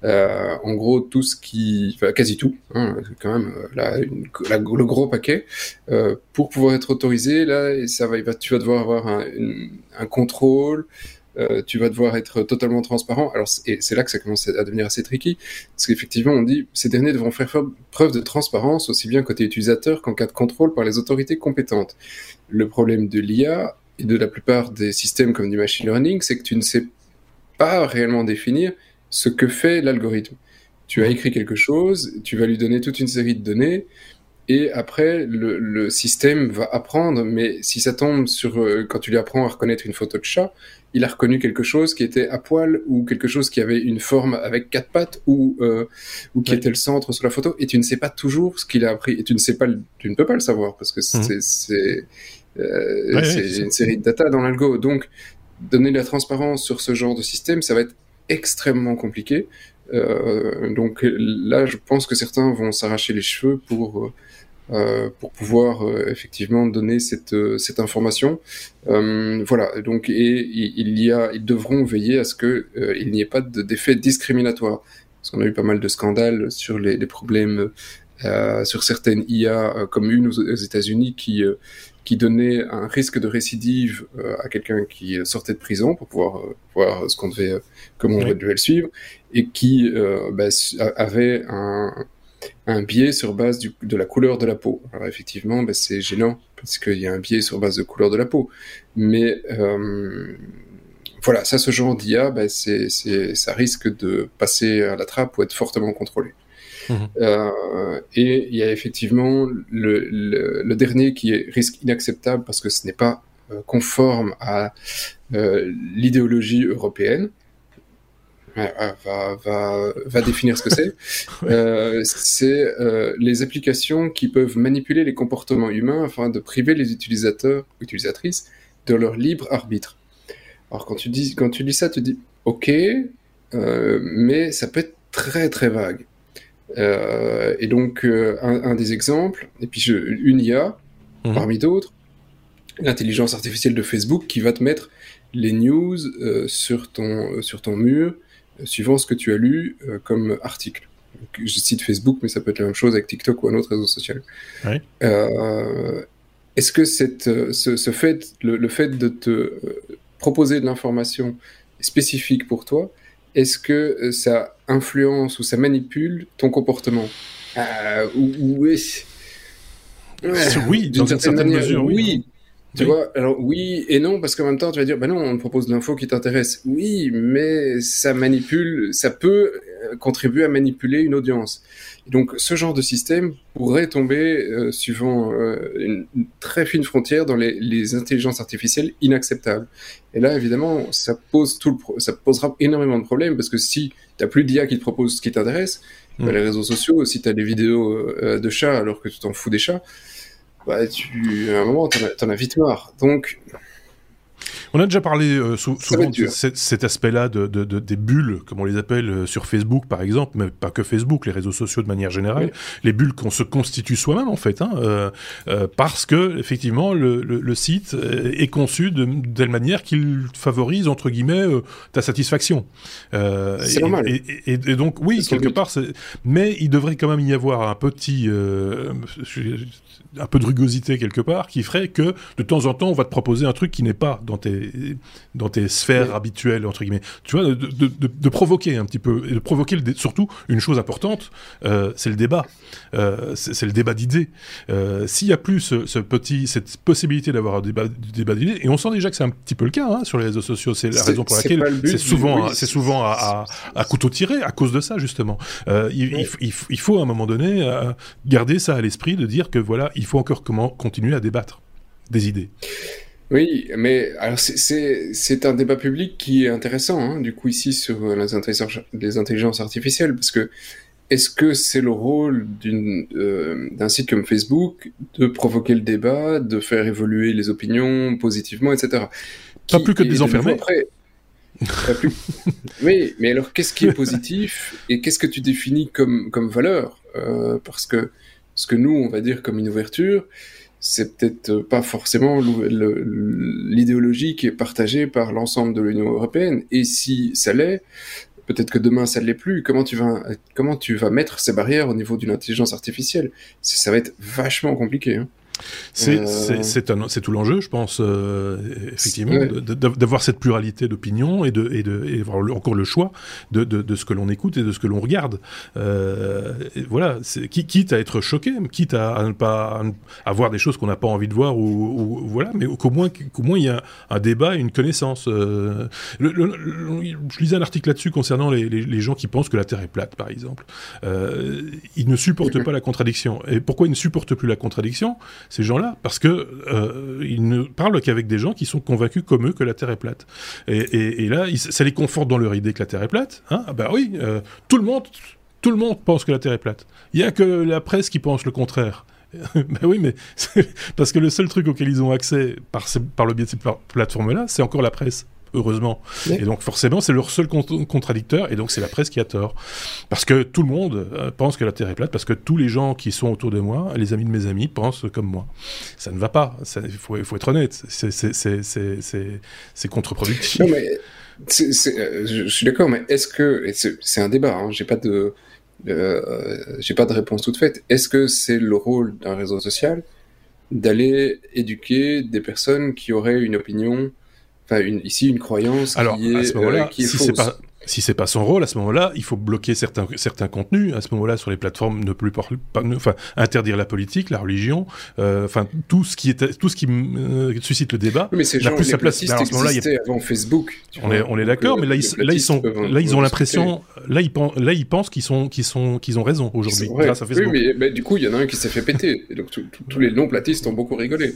euh, en gros tout ce qui, enfin, quasi tout, hein, quand même euh, là, le gros paquet, euh, pour pouvoir être autorisé, là, ça va, tu vas devoir avoir un, contrôle, tu vas devoir être totalement transparent. Alors, et c'est là que ça commence à devenir assez tricky, parce qu'effectivement, on dit ces derniers devront faire preuve de transparence aussi bien côté utilisateur qu'en cas de contrôle par les autorités compétentes. Le problème de l'IA et de la plupart des systèmes comme du machine learning, c'est que tu ne sais pas réellement définir ce que fait l'algorithme. Tu as écrit quelque chose, tu vas lui donner toute une série de données, et après, le, le, système va apprendre, mais si ça tombe sur, euh, quand tu lui apprends à reconnaître une photo de chat, il a reconnu quelque chose qui était à poil ou quelque chose qui avait une forme avec quatre pattes ou euh, ou qui était le centre sur la photo. Et tu ne sais pas toujours ce qu'il a appris. Et tu ne sais pas tu ne peux pas le savoir parce que mhm. c'est c'est euh, une série de data dans l'algo. Donc donner de la transparence sur ce genre de système ça va être extrêmement compliqué. Euh, donc là je pense que certains vont s'arracher les cheveux pour euh, euh, pour pouvoir euh, effectivement donner cette, euh, cette information. voilà, donc et, il y a, ils devront veiller à ce que il n'y ait pas d'effet discriminatoire, parce qu'on a eu pas mal de scandales sur les, les problèmes sur certaines IA, comme une aux, États-Unis qui qui donnait un risque de récidive à quelqu'un qui sortait de prison pour pouvoir voir ce qu'on devait, comment on devait le suivre, et qui bah, avait un, un biais sur base de la couleur de la peau. Alors effectivement, ben, c'est gênant parce qu'il y a un biais sur base de couleur de la peau. Mais euh, voilà, ça, ce genre d'IA, ben, c'est, ça risque de passer à la trappe ou être fortement contrôlé. Mmh. Euh, et il y a effectivement le, dernier qui est risque inacceptable parce que ce n'est pas euh, conforme à l'idéologie européenne va, va, va définir ce que c'est. euh, c'est euh, les applications qui peuvent manipuler les comportements humains afin de priver les utilisateurs ou utilisatrices de leur libre arbitre. Alors quand tu dis, quand tu dis ça, tu dis OK, euh, mais ça peut être très très vague. Et donc un, un, des exemples, et puis je, une IA mhm. parmi d'autres, l'intelligence artificielle de Facebook qui va te mettre les news euh, sur ton sur ton mur suivant ce que tu as lu euh, comme article. je cite Facebook, mais ça peut être la même chose avec TikTok ou un autre réseau social. Euh, est-ce que cette, euh, ce, fait, le, fait de te proposer de l'information spécifique pour toi, est-ce que ça influence ou ça manipule ton comportement? Ou, Oui, dans une certaine mesure, oui. Tu vois, alors oui et non, parce qu'en même temps, tu vas dire, bah non, on te propose de l'info qui t'intéresse. Oui, mais ça manipule, ça peut euh, contribuer à manipuler une audience. donc, ce genre de système pourrait tomber, euh, suivant euh, une, très fine frontière, dans les, les, intelligences artificielles inacceptables. Et là, évidemment, ça pose tout le ça posera énormément de problèmes, parce que si t'as plus d'IA qui te propose ce qui t'intéresse, hmm. les réseaux sociaux, si t'as des vidéos de chats alors que tu t'en fous des chats, bah, tu, à un moment, t'en as, as, vite marre. Donc. On a déjà parlé souvent de cet aspect-là de, de, des bulles, comme on les appelle sur Facebook par exemple, mais pas que Facebook, les réseaux sociaux de manière générale, les bulles qu'on se constitue soi-même en fait, hein, parce que effectivement le, le, site est conçu de, telle manière qu'il favorise entre guillemets ta satisfaction. c'est normal. Et, et, et, donc oui, quelque part, mais il devrait quand même y avoir un petit un peu de rugosité quelque part qui ferait que de temps en temps on va te proposer un truc qui n'est pas dans tes dans tes sphères habituelles entre guillemets. Tu vois de, de, de, provoquer un petit peu et de provoquer le surtout une chose importante euh, c'est le débat. Euh, c'est le débat d'idées. Euh, s'il y a plus ce, petit cette possibilité d'avoir un débat, débat d'idées et on sent déjà que c'est un petit peu le cas hein, sur les réseaux sociaux c'est la raison pour laquelle c'est souvent c'est souvent à, à, à, couteau tiré à cause de ça justement. Il, il, il, faut à un moment donné garder ça à l'esprit de dire que voilà il faut encore comment continuer à débattre des idées. Oui, mais alors c'est un débat public qui est intéressant, hein, du coup, ici, sur les intelligences, les intelligences artificielles, parce que est-ce que c'est le rôle euh, d'un site comme Facebook de provoquer le débat, de faire évoluer les opinions positivement, etc. Pas plus que de les enfermer. oui, mais alors qu'est-ce qui est positif et qu'est-ce que tu définis comme, comme valeur? Euh, Parce que ce que nous, on va dire comme une ouverture, c'est peut-être pas forcément l'idéologie qui est partagée par l'ensemble de l'Union européenne. Et si ça l'est, peut-être que demain ça ne l'est plus. Comment tu vas comment tu vas mettre ces barrières au niveau d'une intelligence artificielle? Ça va être vachement compliqué. Hein. Euh, c'est tout l'enjeu, je pense, euh, effectivement, d'avoir cette pluralité d'opinions et de et de et avoir encore le choix de, de, de ce que l'on écoute et de ce que l'on regarde. Euh, voilà, quitte à être choqué, quitte à, ne pas avoir des choses qu'on n'a pas envie de voir ou, voilà, mais qu'au moins qu'au moins il y a un débat, et une connaissance. Euh, je lisais un article là-dessus concernant les, les, les, gens qui pensent que la Terre est plate, par exemple. Euh, ils ne supportent pas la contradiction. Et pourquoi ils ne supportent plus la contradiction? Ces gens-là, parce que euh, ils ne parlent qu'avec des gens qui sont convaincus comme eux que la Terre est plate. Et, là, ça les conforte dans leur idée que la Terre est plate. Hein ah bah oui, euh, tout le monde, tout le monde pense que la Terre est plate. Il y a que la presse qui pense le contraire. ben oui, mais parce que le seul truc auquel ils ont accès par, par le biais de ces plateformes-là, c'est encore la presse heureusement. Et donc forcément, c'est leur seul contradicteur, et donc c'est la presse qui a tort. Parce que tout le monde euh, pense que la Terre est plate, parce que tous les gens qui sont autour de moi, les amis de mes amis, pensent comme moi. Ça ne va pas, il faut, être honnête, c'est contre-productif. Je, suis d'accord, mais est-ce que, c'est un débat, hein, j'ai pas de... Euh, j'ai pas de réponse toute faite. Est-ce que c'est le rôle d'un réseau social d'aller éduquer des personnes qui auraient une opinion enfin une, ici une croyance Alors, qui est, à ce euh, si c'est pas si c'est pas son rôle, à ce moment-là, il faut bloquer certains, certains contenus. À ce moment-là, sur les plateformes, ne plus pas, enfin, interdire la politique, la religion, euh, enfin, tout ce qui est, tout ce qui euh, suscite le débat. mais c'est plus sa place. à ce moment-là, il y a... avant Facebook. On est, on est d'accord, mais là, ils, là, ils sont, là, ils ont l'impression, là, ils pensent, là, ils pensent qu'ils sont, qu'ils sont, qu'ils ont raison aujourd'hui grâce à Facebook. Oui, mais, du coup, il y en a un qui s'est fait péter. Et donc, tous les non-platistes ont beaucoup rigolé.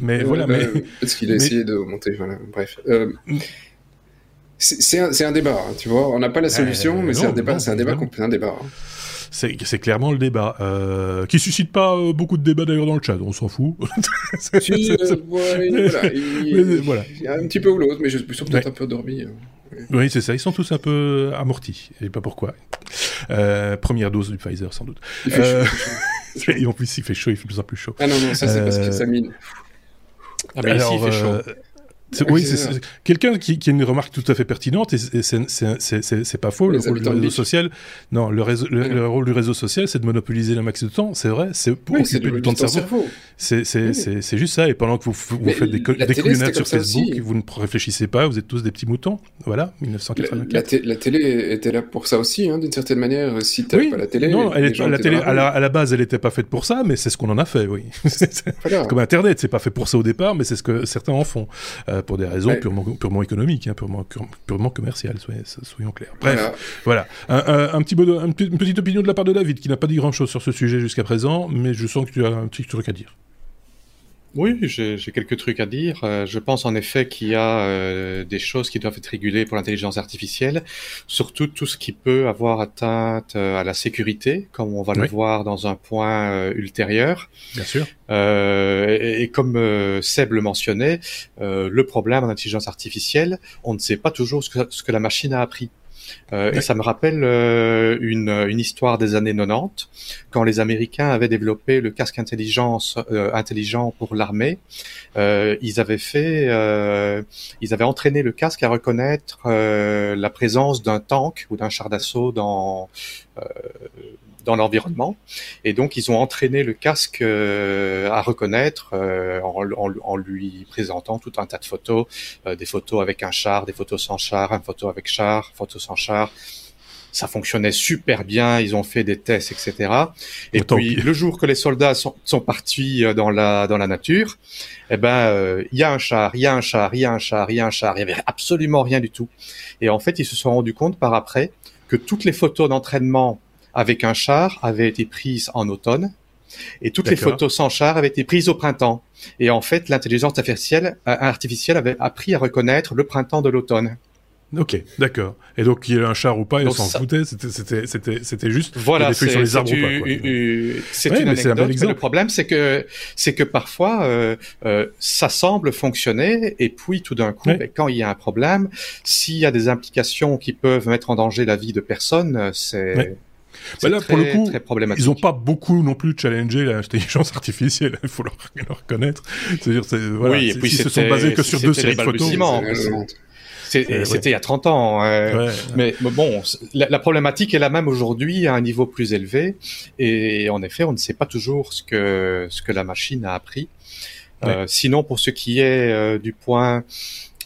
Mais voilà, mais. Parce qu'il a essayé de monter, voilà, bref. Euh, c'est un, un, débat, hein, tu vois. On n'a pas la solution, mais c'est un débat, c'est un débat, un débat. Hein. C'est clairement le débat, euh, qui suscite pas euh, beaucoup de débats d'ailleurs dans le chat, on s'en fout. si, euh, voilà, il, voilà. il, y a un petit peu ou l'autre, mais je suis peut-être un peu endormi. Hein. Oui, c'est ça, ils sont tous un peu amortis, et pas pourquoi. Euh, première dose du Pfizer, sans doute. Il fait euh, chaud, et en plus, il fait chaud, il fait de plus en plus chaud. Ah non, non, ça c'est parce que ça mine. Ah, mais ici, il fait chaud. Oui, c'est quelqu'un qui, qui, a une remarque tout à fait pertinente et c'est pas faux. Le rôle du réseau social, non, le, réseau, le, rôle du réseau social, c'est de monopoliser le max de temps. C'est vrai, c'est pour oui, occuper du temps de cerveau. C'est juste ça. Et pendant que vous, vous faites des, des couillonnades sur Facebook, vous ne réfléchissez pas, vous êtes tous des petits moutons. Voilà, 1984. La, télé était là pour ça aussi, hein, d'une certaine manière. Si tu oui. pas la télé, non, elle est, la télé à la, à la, base, elle n'était pas faite pour ça, mais c'est ce qu'on en a fait, oui. Comme Internet, c'est pas fait pour ça au départ, mais c'est ce que certains en font. Euh, pour des raisons purement, purement économiques, hein, purement, purement commerciales, soyons, soyons clairs. Bref, voilà. Un, petit une petite opinion de la part de David, qui n'a pas dit grand-chose sur ce sujet jusqu'à présent, mais je sens que tu as un petit truc à dire. Oui, j'ai quelques trucs à dire. Euh, je pense en effet qu'il y a euh, des choses qui doivent être régulées pour l'intelligence artificielle, surtout tout ce qui peut avoir atteinte euh, à la sécurité, comme on va le voir dans un point ultérieur. Bien sûr. Et, et, comme Seb le mentionnait, le problème en intelligence artificielle, on ne sait pas toujours ce que, ce que la machine a appris. Euh, et ça me rappelle euh, une, une, histoire des années 90, quand les Américains avaient développé le casque intelligence euh, intelligent pour l'armée. ils avaient fait, ils avaient entraîné le casque à reconnaître la présence d'un tank ou d'un char d'assaut dans dans l'environnement. Et donc, ils ont entraîné le casque euh, à reconnaître euh, en, en, lui présentant tout un tas de photos, euh, des photos avec un char, des photos sans char, une photo avec char, photos sans char. Ça fonctionnait super bien, ils ont fait des tests, etc. Et puis, le jour que les soldats sont, sont, partis dans la, dans la nature, eh ben, il y a un char, il y a un char, il y a un char, il y a un char, il y avait absolument rien du tout. Et en fait, ils se sont rendus compte par après que toutes les photos d'entraînement avec un char avait été prise en automne et toutes les photos sans char avaient été prises au printemps. Et en fait, l'intelligence artificielle, euh, artificielle avait appris à reconnaître le printemps de l'automne. Ok, d'accord. Et donc qu'il y ait un char ou pas, ils s'en foutaient. C'était, juste. Voilà, c'est, sur les arbres ou pas. C'est une anecdote. le problème, c'est que, c'est que parfois, euh, euh, ça semble fonctionner, et puis tout d'un coup, ben, quand il y a un problème, s'il y a des implications qui peuvent mettre en danger la vie de personnes, c'est bah là, pour le coup, ils n'ont pas beaucoup non plus challengé l'intelligence artificielle, il faut le, reconnaître. C'est-à-dire, voilà, oui, et puis ils se sont basés que sur deux séries de photos. C'était il y a 30 ans. Hein. Mais bon, la, problématique est la même aujourd'hui à un niveau plus élevé. Et en effet, on ne sait pas toujours ce que, ce que la machine a appris. Euh, sinon, pour ce qui est euh, du point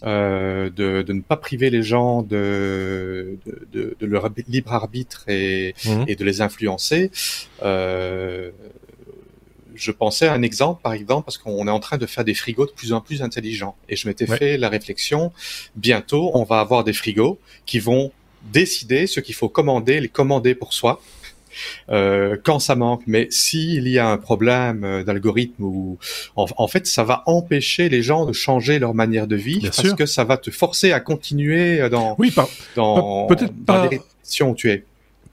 euh, de, de, ne pas priver les gens de, de, de leur libre arbitre et, mhm. et de les influencer. Euh, je pensais à un exemple, par exemple, parce qu'on est en train de faire des frigos de plus en plus intelligents. Et je m'étais fait la réflexion, bientôt, on va avoir des frigos qui vont décider ce qu'il faut commander, les commander pour soi, euh, quand ça manque. Mais s'il y a un problème euh, d'algorithme ou en, fait, ça va empêcher les gens de changer leur manière de vivre parce que ça va te forcer à continuer dans oui, dans, peut-être pas, dans où tu es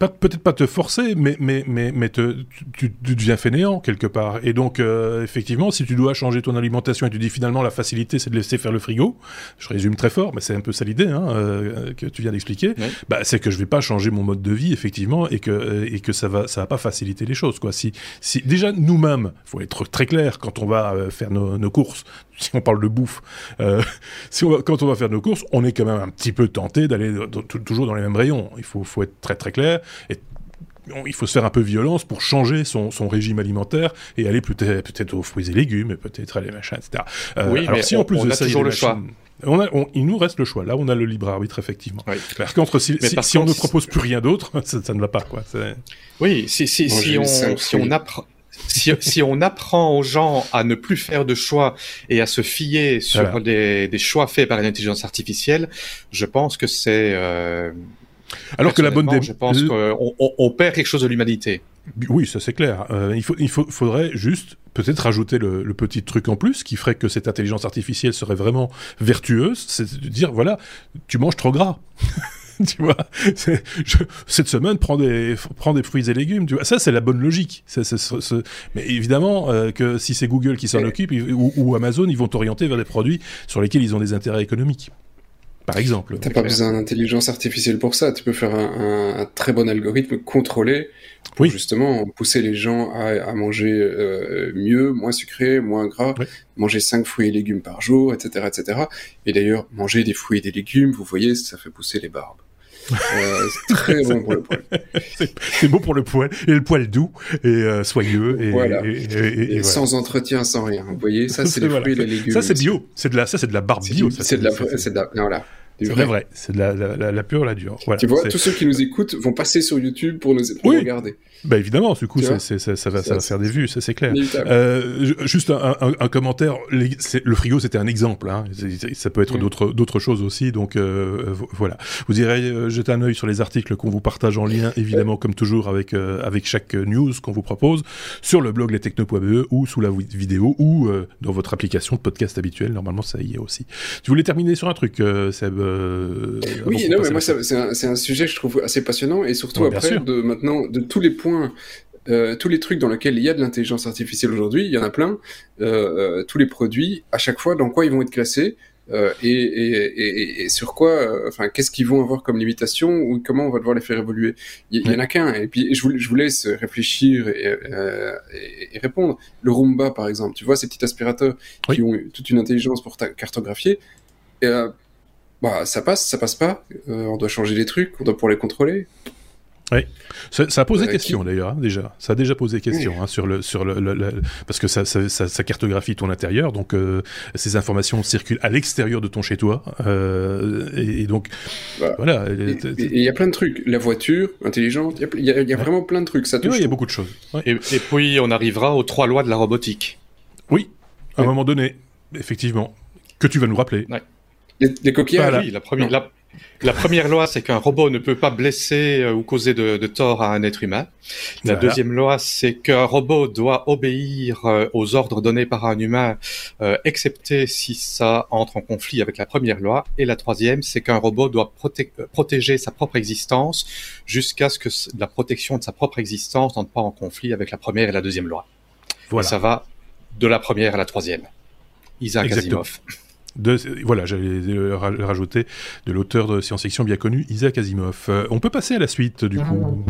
peut-être pas te forcer, mais, mais, mais, mais te, tu, tu, deviens fainéant quelque part. Et donc, euh, effectivement, si tu dois changer ton alimentation et tu dis finalement la facilité c'est de laisser faire le frigo, je résume très fort, mais c'est un peu ça l'idée hein, euh, que tu viens d'expliquer, bah, c'est que je vais pas changer mon mode de vie, effectivement, et que, euh, et que ça va, ça va pas faciliter les choses. Quoi. Si, si, déjà, nous-mêmes, faut être très clair quand on va faire nos, nos courses, si on parle de bouffe, euh, si on quand on va faire nos courses, on est quand même un petit peu tenté d'aller toujours dans les mêmes rayons. Il faut, faut être très très clair. Et il faut se faire un peu violence pour changer son, son régime alimentaire et aller peut-être peut aux fruits et légumes, peut-être à les machins, etc. Euh, oui, alors mais si en plus on de a ça, toujours le choix. On a, il nous reste le choix. Là, on a le libre arbitre, effectivement. Oui. Par contre, si, si, on ne propose plus rien d'autre, ça, ça, ne va pas, quoi. Oui, si, si, si, on, si on apprend, si, si, on apprend aux gens à ne plus faire de choix et à se fier sur des, des, choix faits par une intelligence artificielle, je pense que c'est euh, alors que la bonne Je pense qu'on on, perd quelque chose de l'humanité. Oui, ça c'est clair. Euh, il, faut, il faut, faudrait juste peut-être rajouter le, le, petit truc en plus qui ferait que cette intelligence artificielle serait vraiment vertueuse, c'est de dire voilà, tu manges trop gras. tu vois. cette semaine, prends des, prends des fruits et légumes, tu vois. Ça, c'est la bonne logique. mais évidemment euh, que si c'est Google qui s'en occupe ou, ou, Amazon, ils vont t'orienter vers des produits sur lesquels ils ont des intérêts économiques. Par exemple. T'as pas besoin d'intelligence artificielle pour ça. Tu peux faire un, un, très bon algorithme contrôlé pour justement pousser les gens à, à manger euh, mieux, moins sucré, moins gras, manger 5 fruits et légumes par jour, etc., etc. Et d'ailleurs, manger des fruits et des légumes, vous voyez, ça fait pousser les barbes. Euh, c'est très bon pour le poil. c'est bon pour le poil et le poil doux et euh, soyeux et, voilà. et, et, sans entretien, sans rien. Vous voyez, ça c'est les fruits et les légumes. Ça c'est bio, c'est de la, ça c'est de la barbe bio. C'est de la, de la, voilà. C'est vrai. vrai. C'est de la, la, la, pure, la dure. Voilà, tu vois, tous ceux qui nous écoutent vont passer sur YouTube pour nous, pour regarder. Bah évidemment, du coup, ça, ça, ça, va, ça va faire des vues, ça c'est clair. Euh, juste un, un, un commentaire. le frigo, c'était un exemple. Hein. Ça peut être d'autres d'autres choses aussi. Donc euh, voilà. Vous irez euh, jeter un œil sur les articles qu'on vous partage en lien, évidemment, comme toujours avec euh, avec chaque news qu'on vous propose sur le blog lestechno.be ou sous la vidéo ou euh, dans votre application de podcast habituelle. Normalement, ça y est aussi. Tu voulais terminer sur un truc, Seb Oui, non, mais moi, c'est un, un, sujet que je trouve assez passionnant et surtout après de maintenant de tous les points euh, tous les trucs dans lesquels il y a de l'intelligence artificielle aujourd'hui, il y en a plein, euh, euh, tous les produits, à chaque fois, dans quoi ils vont être classés, et, sur quoi, enfin, qu'est-ce qu'ils vont avoir comme limitation ou comment on va devoir les faire évoluer. Il y, en a qu'un. Et puis, je vous, je vous laisse réfléchir et, répondre. Le Roomba, par exemple, tu vois, ces petits aspirateurs qui ont toute une intelligence pour cartographier. bah, ça passe, ça passe pas. on doit changer les trucs, on doit pouvoir les contrôler. Oui, ça, a posé euh, question d'ailleurs hein, déjà. Ça a déjà posé question hein, sur le sur le, parce que ça, ça, ça, cartographie ton intérieur, donc euh, ces informations circulent à l'extérieur de ton chez toi euh, et, donc bah, voilà. il y a plein de trucs. La voiture intelligente, il y a, y a, vraiment plein de trucs. Ça touche. Il y a beaucoup de choses. Et, puis on arrivera aux trois lois de la robotique. Oui, à un moment donné, effectivement, que tu vas nous rappeler. Les, coquillages. la première. La la première loi, c'est qu'un robot ne peut pas blesser euh, ou causer de, tort à un être humain. La deuxième loi, c'est qu'un robot doit obéir euh, aux ordres donnés par un humain, euh, excepté si ça entre en conflit avec la première loi. Et la troisième, c'est qu'un robot doit protéger sa propre existence jusqu'à ce que la protection de sa propre existence n'entre pas en conflit avec la première et la deuxième loi. Voilà. ça va de la première à la troisième. Isaac Asimov. De, voilà, j'allais rajouter de l'auteur de science-fiction bien connu, Isaac Asimov. Euh, on peut passer à la suite, du coup.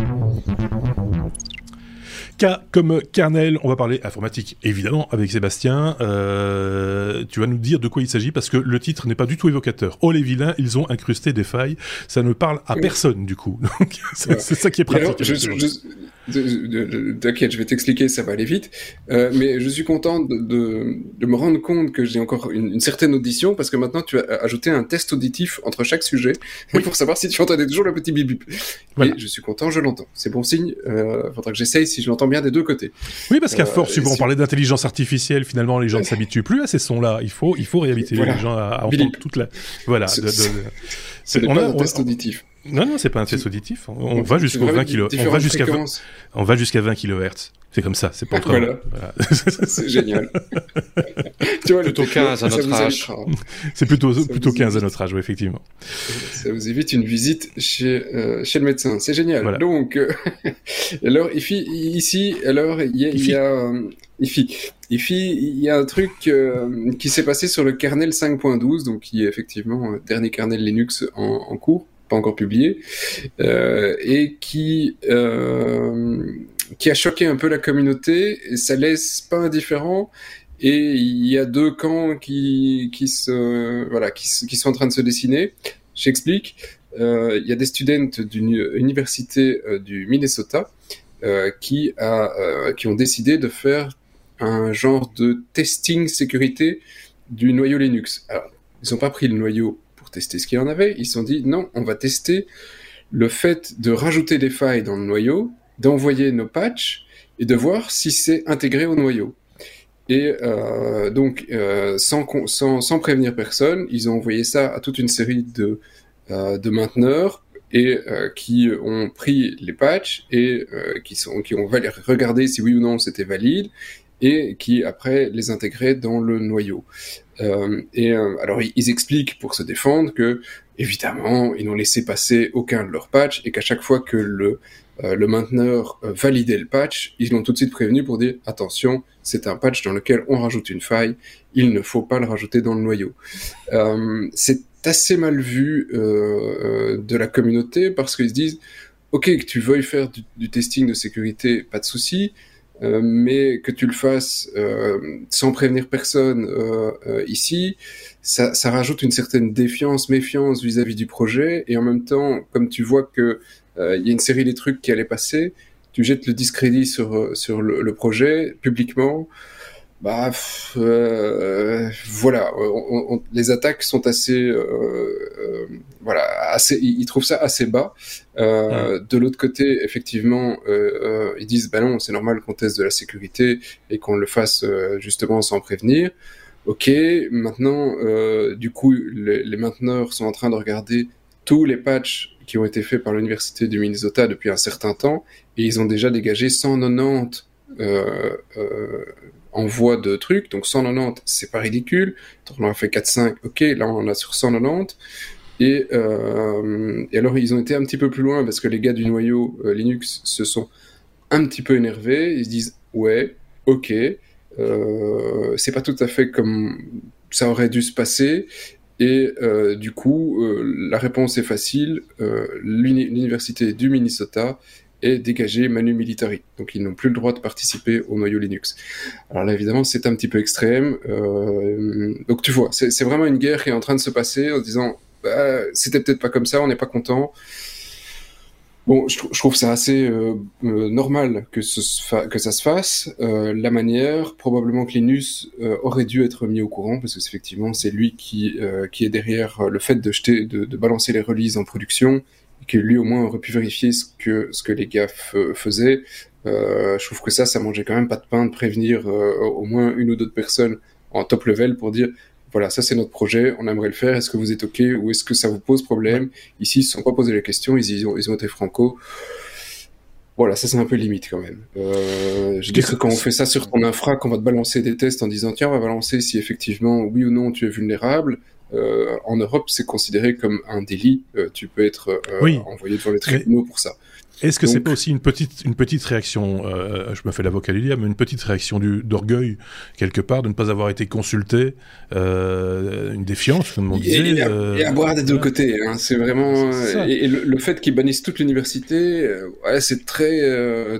K comme kernel, on va parler informatique, évidemment, avec Sébastien. Euh, tu vas nous dire de quoi il s'agit, parce que le titre n'est pas du tout évocateur. Oh les vilains, ils ont incrusté des failles. Ça ne parle à personne, du coup. c'est ça qui est pratique. T'inquiète, je vais t'expliquer, ça va aller vite. Euh, mais je suis content de, de, de me rendre compte que j'ai encore une, une, certaine audition parce que maintenant tu as ajouté un test auditif entre chaque sujet pour savoir si tu entendais toujours le petit bip bip. Et je suis content, je l'entends. C'est bon signe. Euh, faudra que j'essaye si je l'entends bien des deux côtés. Oui, parce qu'à euh, force, si on parlait d'intelligence artificielle, finalement les gens ne s'habituent plus à ces sons-là. Il faut, il faut réhabituer les gens à, entendre toute la. Voilà. C'est pas un test auditif. Non, non, c'est pas un test auditif. On, va jusqu'au 20 kg. On va jusqu'à 20, on va jusqu'à 20 kHz. C'est comme ça, c'est. Voilà. voilà. c'est génial. tu vois, plutôt 15 à notre âge. C'est plutôt, plutôt 15 à notre âge, oui, effectivement. Ça vous évite une visite chez, euh, chez le médecin. C'est génial. Voilà. Donc, euh, alors, ici, ici, alors, il y a, il y a, euh, ici, il y a un truc euh, qui s'est passé sur le kernel 5.12, donc qui est effectivement le dernier kernel Linux en, en cours pas encore publié, euh, et qui euh, qui a choqué un peu la communauté. Et ça laisse pas indifférent. Et il y a deux camps qui qui se voilà qui, qui sont en train de se dessiner. J'explique. Euh, il y a des students d'une université du Minnesota qui a qui ont décidé de faire un genre de testing sécurité du noyau Linux. Alors, ils n'ont pas pris le noyau tester ce qu'il y en avait. Ils se sont dit non, on va tester le fait de rajouter des failles dans le noyau, d'envoyer nos patchs et de voir si c'est intégré au noyau. Et euh, donc, euh, sans, prévenir personne, ils ont envoyé ça à toute une série de, euh, mainteneurs qui ont pris les patchs et qui, qui ont regardé si oui ou non c'était valide et qui après les intégraient dans le noyau. Euh, et euh, alors ils, expliquent pour se défendre que évidemment ils n'ont laissé passer aucun de leurs patchs et qu'à chaque fois que le euh, le mainteneur validait le patch, ils l'ont tout de suite prévenu pour dire attention, c'est un patch dans lequel on rajoute une faille, il ne faut pas le rajouter dans le noyau. c'est assez mal vu de la communauté parce qu'ils se disent ok que tu veuilles faire du testing de sécurité, pas de souci, euh, mais que tu le fasses euh, sans prévenir personne euh, ici, ça, ça, rajoute une certaine défiance, méfiance vis-à-vis du projet, et en même temps, comme tu vois que il y a une série de trucs qui allaient passer, tu jettes le discrédit sur sur le projet publiquement. Bah euh, voilà, les attaques sont assez, euh, euh, voilà, assez, ils, trouvent ça assez bas. De l'autre côté, effectivement, ils disent bah non, c'est normal qu'on teste de la sécurité et qu'on le fasse justement sans prévenir. Ok, maintenant, du coup, les, les, mainteneurs sont en train de regarder tous les patchs qui ont été faits par l'université du Minnesota depuis un certain temps et ils ont déjà dégagé 190 euh, euh, envoie de trucs, donc 190, c'est pas ridicule. On en a fait 4-5, ok, là on en a sur 190. Et, euh, et, alors ils ont été un petit peu plus loin parce que les gars du noyau euh, Linux se sont un petit peu énervés. Ils se disent ouais, ok, euh, c'est pas tout à fait comme ça aurait dû se passer. Et du coup, la réponse est facile. L'université du Minnesota est dégagé Manu Militari. Donc ils n'ont plus le droit de participer au noyau Linux. Alors là évidemment c'est un petit peu extrême. Euh, donc tu vois, c'est vraiment une guerre qui est en train de se passer en disant bah, c'était peut-être pas comme ça, on n'est pas content. Bon, je, trouve ça assez euh, euh normal que, ça se fasse. La manière, probablement que Linus aurait dû être mis au courant, parce que effectivement, c'est lui qui, est derrière le fait de, jeter, de balancer les releases en production que lui au moins aurait pu vérifier ce que ce que les gars faisaient. Euh, je trouve que ça, ça mangeait quand même pas de pain de prévenir euh, au moins une ou deux personnes en top level pour dire voilà, ça c'est notre projet, on aimerait le faire, est-ce que vous êtes OK ou est-ce que ça vous pose problème? Ici, ils se sont pas posé les questions, ils, ont, ils ont été franco. Voilà, ça c'est un peu limite quand même. Euh, je dis que quand on fait ça sur ton infra, qu'on va te balancer des tests en disant tiens, on va balancer si effectivement oui ou non tu es vulnérable, euh, en Europe, c'est considéré comme un délit. Euh, tu peux être euh, envoyé devant les tribunaux pour ça. Est-ce que c'est pas aussi une petite, une petite réaction, euh, je me fais l'avocat du mais une petite réaction d'orgueil, quelque part, de ne pas avoir été consulté, euh, une défiance, comme on disait. Et, euh, et à boire des deux côtés, hein, c'est vraiment... Et, le, fait qu'ils bannissent toute l'université, ouais, c'est très...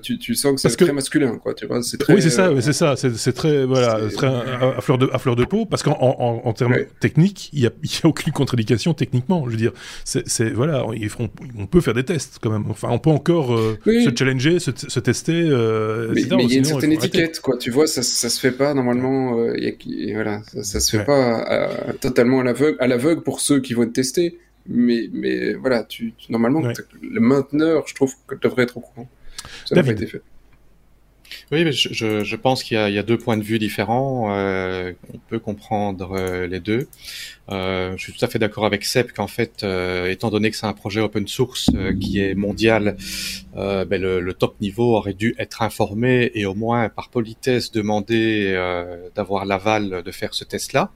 Tu, tu, sens que c'est très masculin, quoi, tu vois, très, Oui, c'est ça, c'est ça, c'est très, voilà, très à, fleur de, à fleur de peau, parce qu'en en, en, termes techniques, il n'y a, y a aucune contre-indication techniquement, je veux dire, c'est, voilà, feront, on peut faire des tests, quand même, enfin, on peut encore euh, se challenger, se, tester, euh, mais, il y a une certaine étiquette, quoi. Tu vois, ça, ça se fait pas normalement. Euh, voilà, ça, se fait pas totalement à l'aveugle, à l'aveugle pour ceux qui vont te tester. Mais, mais voilà, tu, normalement, le mainteneur, je trouve que devrait être au courant. Ça n'a pas été fait. Oui, mais je, je pense qu'il y, y, a deux points de vue différents. Euh, on peut comprendre euh, les deux. Euh, je suis tout à fait d'accord avec Seb qu'en fait, euh, étant donné que c'est un projet open source euh, qui est mondial, ben le, le, top niveau aurait dû être informé et au moins par politesse demander d'avoir l'aval de faire ce test-là,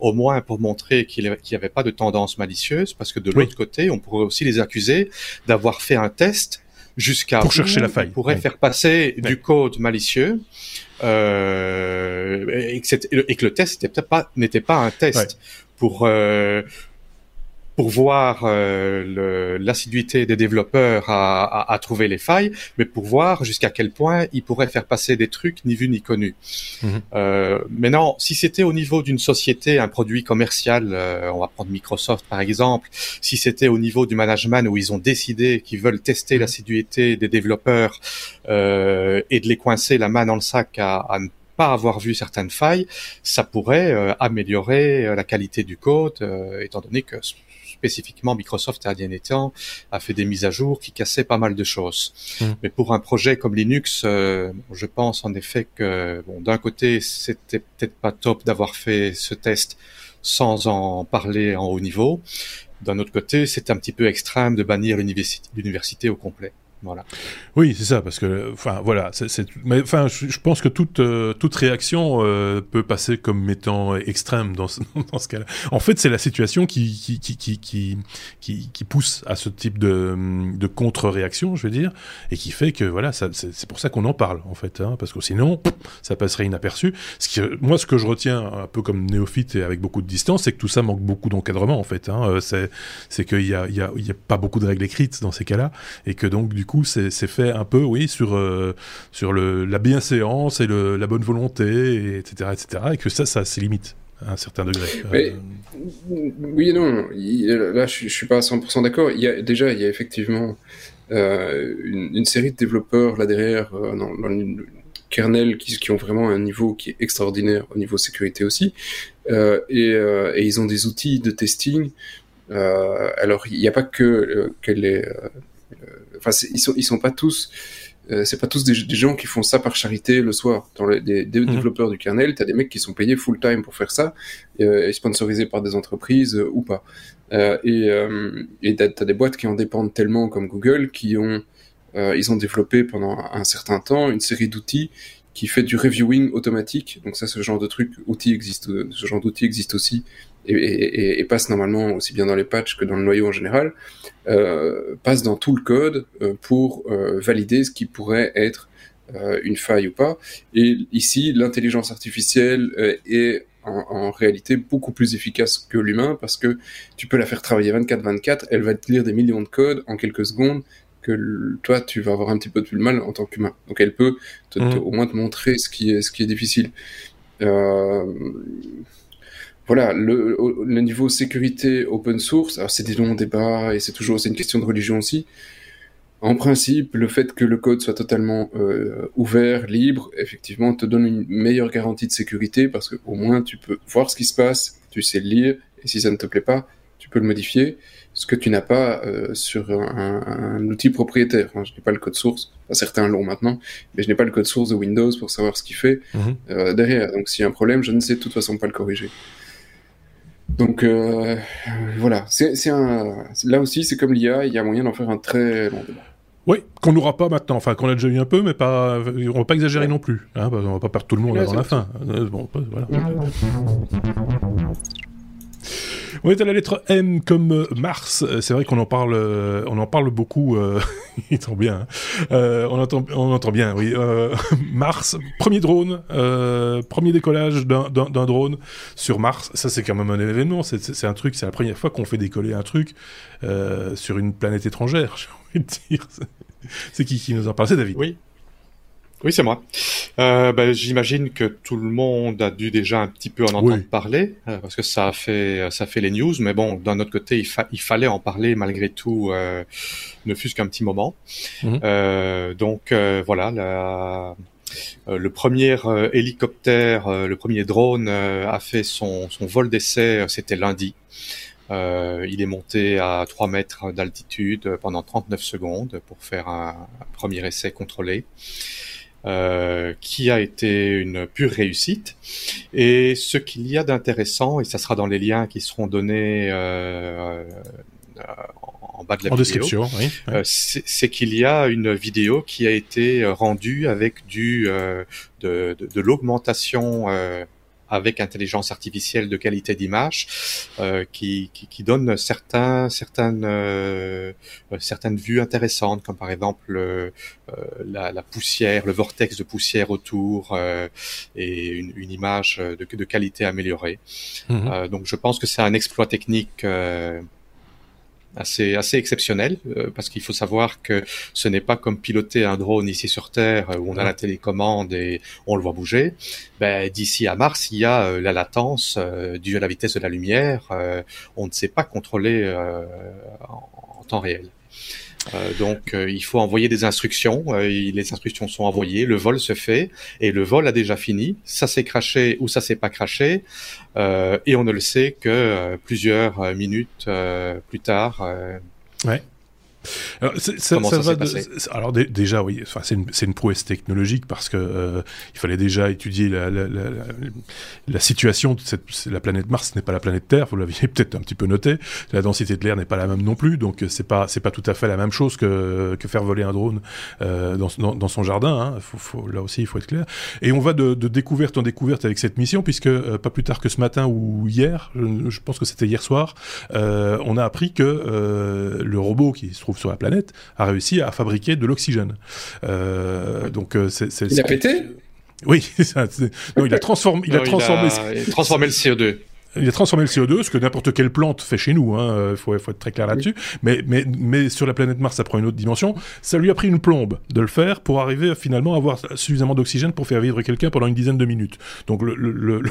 au moins pour montrer qu'il n'y avait pas de tendance malicieuse, parce que de l'autre côté, on pourrait aussi les accuser d'avoir fait un test jusqu'à pour chercher la faille. pourrait faire passer du code malicieux euh, et, que et, que le test n'était pas n'était pas un test pour euh, pour voir euh, l'assiduité des développeurs à, à, à, trouver les failles, mais pour voir jusqu'à quel point ils pourraient faire passer des trucs ni vu ni connu. Mhm. Euh, maintenant, si c'était au niveau d'une société, un produit commercial, euh, on va prendre Microsoft par exemple, si c'était au niveau du management où ils ont décidé qu'ils veulent tester mhm. l'assiduité des développeurs euh, et de les coincer la main dans le sac à, à ne pas avoir vu certaines failles, ça pourrait euh, améliorer euh, la qualité du code, étant donné que spécifiquement Microsoft à temps a fait des mises à jour qui cassaient pas mal de choses. Mmh. Mais pour un projet comme Linux, euh, je pense en effet que bon, d'un côté c'était peut-être pas top d'avoir fait ce test sans en parler en haut niveau. D'un autre côté, c'est un petit peu extrême de bannir l'université au complet. Oui, c'est ça, parce que, enfin, voilà, mais enfin, je, pense que toute euh, toute réaction euh, peut passer comme mettant extrême dans ce, dans ce cas-là. En fait, c'est la situation qui qui, qui qui pousse à ce type de de contre-réaction, je veux dire, et qui fait que voilà, c'est, pour ça qu'on en parle en fait, hein, parce que sinon, ça passerait inaperçu. Moi, ce que je retiens un peu comme néophyte et avec beaucoup de distance, c'est que tout ça manque beaucoup d'encadrement en fait. Hein, euh, c'est c'est qu'il y a il y a il y a pas beaucoup de règles écrites dans ces cas-là, et que donc du coup c'est fait un peu, oui, sur, euh, sur le, la bienséance et la bonne volonté, etc., etc., et que ça, ça a ses à un certain degré. Euh, oui et non. là, je, ne suis pas à 100% d'accord. Déjà, il y a effectivement euh, une, série de développeurs là derrière, kernel qui, ont vraiment un niveau qui est extraordinaire au niveau sécurité aussi. Et, ils ont des outils de testing. Alors, il n'y a pas que, que les... Enfin, ils sont, ils sont pas tous euh, c'est pas tous des, gens qui font ça par charité le soir. Dans les, des, mhm. développeurs du kernel, t'as des mecs qui sont payés full time pour faire ça, euh, et sponsorisés par des entreprises euh, ou pas. Euh, et euh, et t'as, as des boîtes qui en dépendent tellement, comme Google, qui ont ils ont développé pendant un certain temps une série d'outils qui fait du reviewing automatique. Donc ça, ce genre de truc, outils existe, ce genre d'outils existe aussi et, et, et, passe normalement aussi bien dans les patchs que dans le noyau en général, euh, passe dans tout le code euh, pour euh, valider ce qui pourrait être euh, une faille ou pas. Et ici, l'intelligence artificielle euh, est en, en, réalité beaucoup plus efficace que l'humain parce que tu peux la faire travailler 24-24, elle va te lire des millions de codes en quelques secondes que toi tu vas avoir un petit peu plus de mal en tant qu'humain. Donc elle peut te, te, mmh. au moins te montrer ce qui est ce qui est difficile. Euh, voilà, le, le, niveau sécurité open source, alors c'est des longs débats et c'est toujours c'est une question de religion aussi. En principe, le fait que le code soit totalement euh, ouvert, libre, effectivement, te donne une meilleure garantie de sécurité parce que au moins tu peux voir ce qui se passe, tu sais le lire et si ça ne te plaît pas, tu peux le modifier. Ce que tu n'as pas euh, sur un, un, outil propriétaire. Enfin, je n'ai pas le code source. Enfin, certains l'ont maintenant, mais je n'ai pas le code source de Windows pour savoir ce qu'il fait -hmm. euh, derrière. Donc, s'il y a un problème, je ne sais de toute façon pas le corriger. Donc euh, voilà, c'est un là aussi c'est comme l'IA, il y a moyen d'en faire un très long débat. Oui, qu'on n'aura pas maintenant, enfin qu'on a déjà eu un peu, mais pas, on va pas exagérer non plus, hein, on va pas perdre tout le monde avant la fin. Euh, bon, voilà. On est à la lettre M comme euh, Mars. Euh, c'est vrai qu'on en parle, euh, on en parle beaucoup. Il bien. Hein. On entend, on entend bien. Oui. Mars, premier drone, premier décollage d'un drone sur Mars. Ça, c'est quand même un événement. C'est un truc. C'est la première fois qu'on fait décoller un truc sur une planète étrangère. J'ai envie de dire. C'est qui qui nous en parle C'est David. Oui. Oui, c'est moi. Euh, ben, J'imagine que tout le monde a dû déjà un petit peu en entendre oui. parler, euh, parce que ça a fait ça fait les news. Mais bon, d'un autre côté, il, fa il, fallait en parler malgré tout, euh, ne fût-ce qu'un petit moment. Mm -hmm. donc voilà, la, le premier hélicoptère, le premier drone a fait son, son vol d'essai, c'était lundi. Euh, il est monté à 3 mètres d'altitude pendant 39 secondes pour faire un, un premier essai contrôlé euh, qui a été une pure réussite. Et ce qu'il y a d'intéressant, et ça sera dans les liens qui seront donnés euh, euh, en bas de la en vidéo, description, oui, oui. c'est qu'il y a une vidéo qui a été rendue avec du de, de, de l'augmentation avec intelligence artificielle de qualité d'image euh, qui, qui, qui, donne certains, certaines, euh, certaines vues intéressantes, comme par exemple euh, la, la, poussière, le vortex de poussière autour euh, et une, une, image de, de qualité améliorée. Mmh. donc je pense que c'est un exploit technique assez assez exceptionnel euh, parce qu'il faut savoir que ce n'est pas comme piloter un drone ici sur Terre où on a la télécommande et on le voit bouger. Ben, d'ici à Mars, il y a euh, la latence euh, due à la vitesse de la lumière. Euh, on ne sait pas contrôler euh, en, en, temps réel. Euh, donc euh, il faut envoyer des instructions, euh, les instructions sont envoyées, le vol se fait et le vol a déjà fini, ça s'est craché ou ça s'est pas craché et on ne le sait que plusieurs minutes plus tard. Ouais. Alors, ça, ça, va de... Alors déjà, oui, enfin, c'est une, une, prouesse technologique parce que euh, il fallait déjà étudier la, la, la, la situation de cette, la planète Mars n'est pas la planète Terre, vous l'aviez peut-être un petit peu noté. La densité de l'air n'est pas la même non plus, donc c'est pas c'est pas tout à fait la même chose que, que faire voler un drone euh, dans, dans, dans, son jardin. Hein. Faut, faut, là aussi, il faut être clair. Et on va de, de découverte en découverte avec cette mission, puisque euh, pas plus tard que ce matin ou hier, je, je pense que c'était hier soir, euh, on a appris que euh, le robot qui se trouve sur la planète a réussi à fabriquer de l'oxygène. Euh, donc euh, c'est, il a pété? Oui, non, il a transformé, il non, a transformé, il a, il a transformé le CO2. Il a transformé le CO2, ce que n'importe quelle plante fait chez nous. Il hein, faut, faut, être très clair là-dessus. Mais, mais, mais sur la planète Mars, ça prend une autre dimension. Ça lui a pris une plombe de le faire pour arriver à finalement avoir suffisamment d'oxygène pour faire vivre quelqu'un pendant une dizaine de minutes. Donc le, le,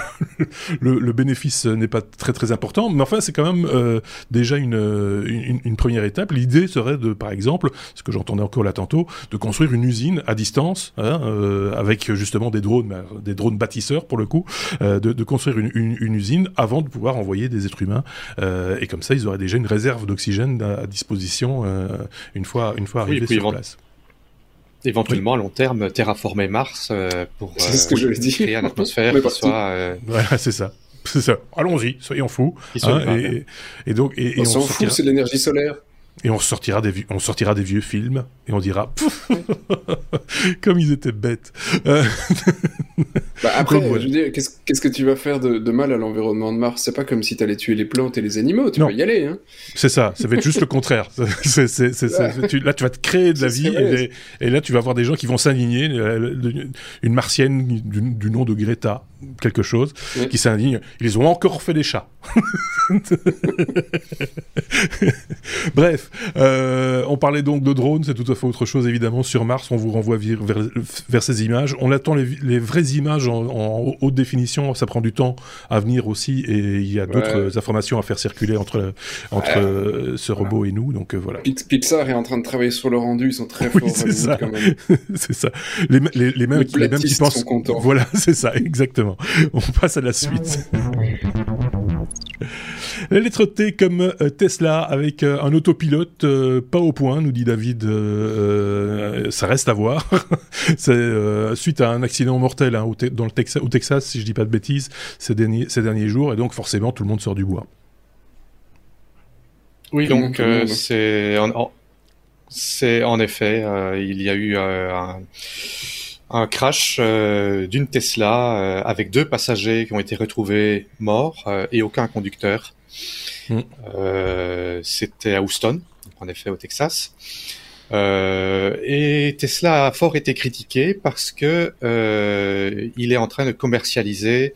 le, le bénéfice n'est pas très très important, mais enfin c'est quand même euh, déjà une, une, une, première étape. L'idée serait de, par exemple, ce que j'entendais encore là tantôt, de construire une usine à distance hein, euh, avec justement des drones, des drones bâtisseurs pour le coup, euh, de, de, construire une, une, usine avant de pouvoir envoyer des êtres humains. Euh, et comme ça, ils auraient déjà une réserve d'oxygène à, disposition euh, une fois une fois arrivés sur place. Éventuellement, à long terme, terraformer Mars euh, pour ce que je créer une atmosphère qui soit. Voilà, c'est ça. C'est ça. Allons-y, soyons fous. Hein, et, et, donc, et, on, s'en fout, c'est l'énergie solaire. Et on sortira des, on sortira des vieux films et on dira comme ils étaient bêtes. Euh, bah après, qu'est-ce que tu vas faire de, de mal à l'environnement de Mars? C'est pas comme si tu allais tuer les plantes et les animaux, tu vas y aller. Hein. C'est ça, ça va être juste le contraire. tu, là, tu vas te créer de la vie et, et, là, tu vas avoir des gens qui vont s'indigner. Euh, une martienne du, du, nom de Greta, quelque chose, qui s'indigne. Ils ont encore fait des chats. Bref, euh, on parlait donc de drones, c'est tout à fait autre chose évidemment. Sur Mars, on vous renvoie vers, ces images. On attend les, vraies images en, haute définition, ça prend du temps à venir aussi et il y a d'autres informations à faire circuler entre, entre euh, ce robot et nous. Donc euh, voilà. Pixar est en train de travailler sur le rendu, ils sont très forts. c'est ça. c'est ça. Les, les, mêmes, les, mêmes qui pensent. Voilà, c'est ça, exactement. On passe à la suite. La lettre T comme euh, Tesla avec euh, un autopilote euh, pas au point, nous dit David. ça reste à voir. C'est suite à un accident mortel hein, au, dans le Texas, au Texas, si je dis pas de bêtises, ces derniers, ces derniers jours, et donc forcément tout le monde sort du bois. Oui, donc c'est en, c'est en effet, il y a eu un un crash d'une Tesla avec deux passagers qui ont été retrouvés morts et aucun conducteur. Mm. Euh, c'était à Houston, en effet au Texas. Euh, et Tesla a fort été critiqué parce que euh, il est en train de commercialiser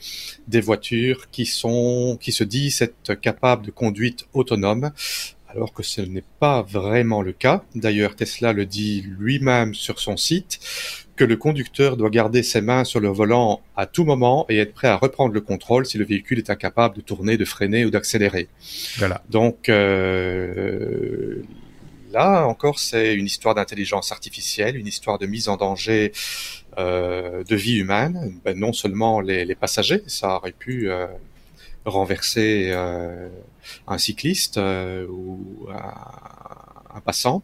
des voitures qui sont, qui se disent être capables de conduite autonome, alors que ce n'est pas vraiment le cas. D'ailleurs, Tesla le dit lui-même sur son site que le conducteur doit garder ses mains sur le volant à tout moment et être prêt à reprendre le contrôle si le véhicule est incapable de tourner, de freiner ou d'accélérer. Voilà. Donc euh, là encore, c'est une histoire d'intelligence artificielle, une histoire de mise en danger euh, de vie humaine. Ben, non seulement les, les, passagers, ça aurait pu euh, renverser euh, un cycliste euh, ou un passant.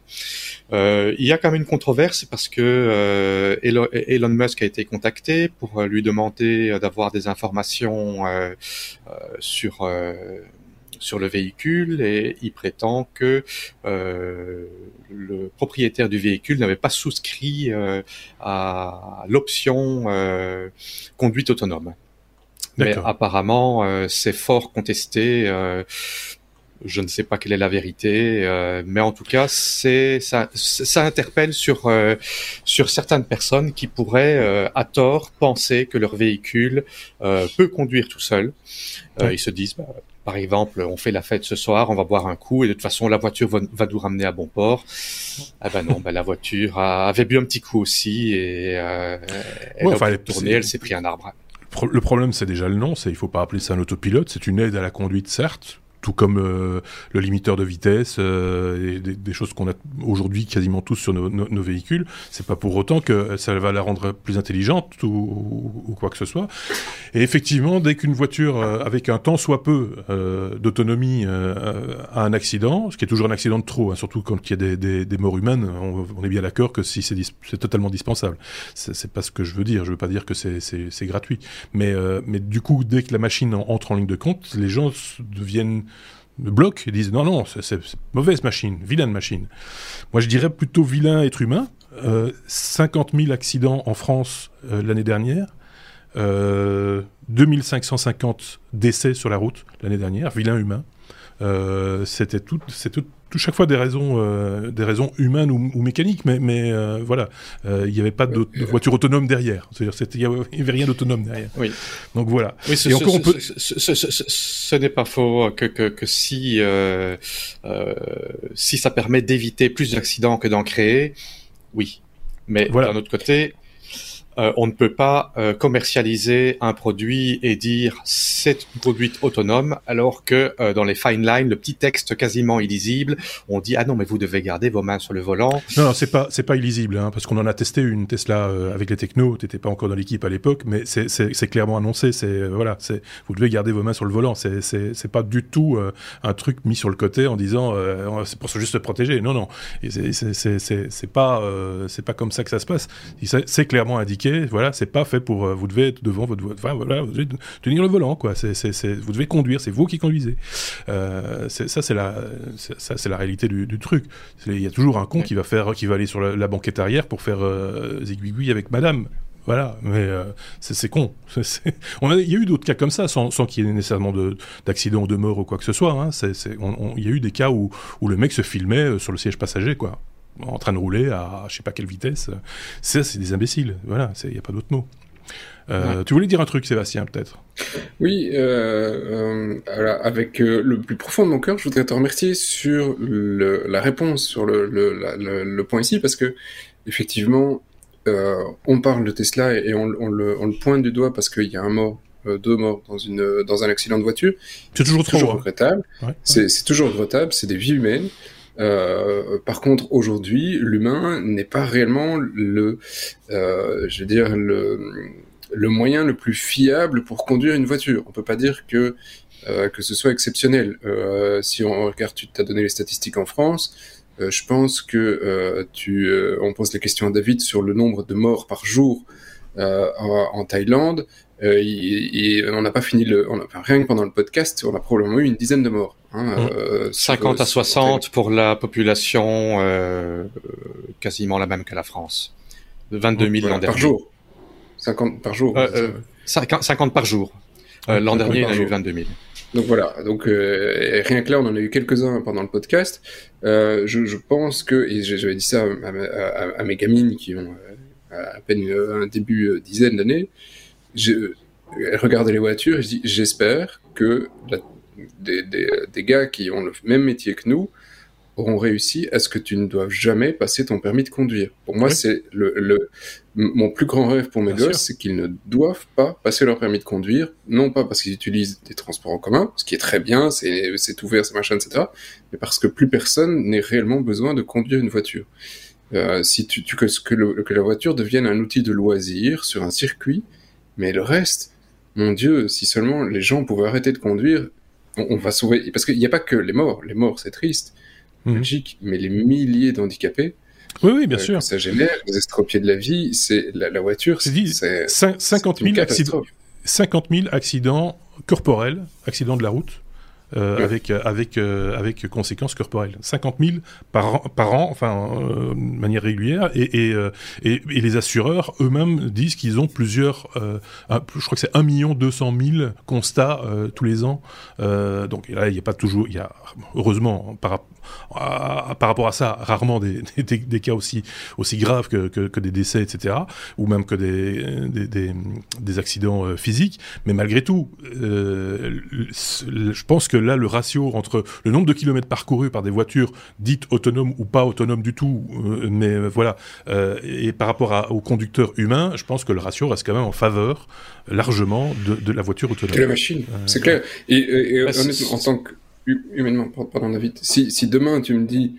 Euh, il y a quand même une controverse parce que euh, Elon, Musk a été contacté pour euh, lui demander d'avoir des informations sur sur le véhicule et il prétend que le propriétaire du véhicule n'avait pas souscrit à l'option conduite autonome. Mais apparemment, c'est fort contesté je ne sais pas quelle est la vérité, euh, mais en tout cas, c'est ça, ça interpelle sur euh, sur certaines personnes qui pourraient euh, à tort penser que leur véhicule peut conduire tout seul. Ils se disent, bah, par exemple, on fait la fête ce soir, on va boire un coup et de toute façon la voiture va, va nous ramener à bon port. Ah ben non, ben la voiture avait bu un petit coup aussi et elle a tourné, elle s'est pris un arbre. Le problème, c'est déjà le nom. C'est il faut pas appeler ça un autopilote. C'est une aide à la conduite, certes, tout comme euh, le limiteur de vitesse euh, et des, choses qu'on a aujourd'hui quasiment tous sur nos, nos, nos véhicules. C'est pas pour autant que ça va la rendre plus intelligente ou, ou quoi que ce soit. Et effectivement, dès qu'une voiture euh, avec un temps soit peu d'autonomie a un accident, ce qui est toujours un accident de trop, hein, surtout quand il y a des, des, des morts humaines, on, est bien d'accord que si c'est totalement dispensable. C'est pas ce que je veux dire. Je veux pas dire que c'est gratuit. Mais, mais du coup, dès que la machine entre en ligne de compte, les gens deviennent bloquent et disent non, non, c'est mauvaise machine, vilaine machine. Moi, je dirais plutôt vilain être humain. Euh, 50 000 accidents en France euh, l'année dernière. Euh, 2550 décès sur la route l'année dernière, vilain humain. Euh, c'était tout, tout, chaque fois des raisons, euh, des raisons humaines ou, mécaniques, mais, mais euh, voilà, il n'y avait pas de, voiture autonome derrière. C'est-à-dire, il n'y avait rien d'autonome derrière. Oui. Donc voilà. Oui, ce, encore, on peut... ce, n'est pas faux que, que, que si, si ça permet d'éviter plus d'accidents que d'en créer, oui. Mais voilà. d'un autre côté, euh, on ne peut pas euh, commercialiser un produit et dire c'est une conduite autonome, alors que euh, dans les fine lines, le petit texte quasiment illisible, on dit ah non mais vous devez garder vos mains sur le volant. Non, non c'est pas c'est pas illisible, hein, parce qu'on en a testé une Tesla avec les technos. T'étais pas encore dans l'équipe à l'époque, mais c'est clairement annoncé. C'est voilà, c'est vous devez garder vos mains sur le volant. C'est c'est pas du tout un truc mis sur le côté en disant c'est pour juste se protéger. Non non, c'est pas c'est pas comme ça que ça se passe. C'est clairement indiqué voilà, c'est pas fait pour. Euh, vous devez être devant votre. Enfin, voilà, vous devez tenir le volant, quoi. C'est, vous devez conduire, c'est vous qui conduisez. Euh, ça, c'est la, ça, c'est la réalité du, truc. Il y a toujours un con qui va faire, qui va aller sur la, banquette arrière pour faire euh, avec madame. Voilà, mais euh, c'est con. On a, il y a eu d'autres cas comme ça, sans, sans qu'il y ait nécessairement d'accident ou de mort ou quoi que ce soit. Hein. il y a eu des cas où, où le mec se filmait sur le siège passager, quoi en train de rouler à je sais pas quelle vitesse. Ça, c'est des imbéciles. Voilà, il n'y a pas d'autre mot. Euh, tu voulais dire un truc, Sébastien, peut-être? Oui, euh, euh, avec le plus profond de mon cœur, je voudrais te remercier sur la réponse sur le, point ici, parce que effectivement, on parle de Tesla et on, le, pointe du doigt parce qu'il y a un mort deux morts dans, une, dans un accident de voiture. C'est toujours, toujours regrettable. C'est toujours regrettable, c'est des vies humaines. Euh, par contre, aujourd'hui, l'humain n'est pas réellement le, euh, je veux dire, le, le moyen le plus fiable pour conduire une voiture. On peut pas dire que euh, que ce soit exceptionnel. Euh, si on regarde, tu t'as donné les statistiques en France. Euh, je pense que tu, on pose la question à David sur le nombre de morts par jour en, en, Thaïlande. Et, on n'a pas fini le, on a, rien que pendant le podcast, on a probablement eu une dizaine de morts. Hein, 50 mmh. euh, à 60 pour la population euh, quasiment la même que la France. 22 000 l'an dernier. Par jour 50 par jour 50, euh, par jour. l'an dernier, il y a eu 22 000. Donc voilà, donc rien que là, on en a eu quelques-uns pendant le podcast. Je, je, pense que, et j'avais dit ça à, à, mes gamines qui ont à peine un début dizaine d'années, je regardais les voitures et je dis j'espère que la des, des, gars qui ont le même métier que nous auront réussi à ce que tu ne doives jamais passer ton permis de conduire. Pour moi, c'est le, le, mon plus grand rêve pour mes gosses, c'est qu'ils ne doivent pas passer leur permis de conduire, non pas parce qu'ils utilisent des transports en commun, ce qui est très bien, c'est ouvert, c'est machin, etc., mais parce que plus personne n'ait réellement besoin de conduire une voiture. Euh, si tu, tu que, que, que la voiture devienne un outil de loisir sur un circuit, mais le reste, mon Dieu, si seulement les gens pouvaient arrêter de conduire, on, va sauver. Parce qu'il n'y a pas que les morts. Les morts, c'est triste, mmh. mais les milliers d'handicapés. Oui, oui, bien euh, sûr. Ça génère les estropiés de la vie. C'est la, la, voiture. C'est 50 000 accidents. 50 000 accidents corporels, accidents de la route, euh, avec avec euh, avec conséquences corporelles. 50 000 par an, par an enfin euh, de manière régulière, et et, et, et les assureurs eux-mêmes disent qu'ils ont plusieurs, je crois que c'est 1 million 200 000 constats tous les ans. donc là, il n'y a pas toujours, il y a heureusement par par rapport à ça, rarement des, des, des, cas aussi, aussi graves que, que, que, des décès, etc., ou même que des, des, des accidents euh, physiques. Mais malgré tout, euh, je pense que là, le ratio entre le nombre de kilomètres parcourus par des voitures dites autonomes ou pas autonomes du tout, euh, mais voilà, et par rapport à, aux conducteurs humains, je pense que le ratio reste quand même en faveur largement de, de la voiture autonome. De la machine, c'est clair. Et, et, et bah, honnêtement, en tant que humainement, pardon David, si, si demain tu me dis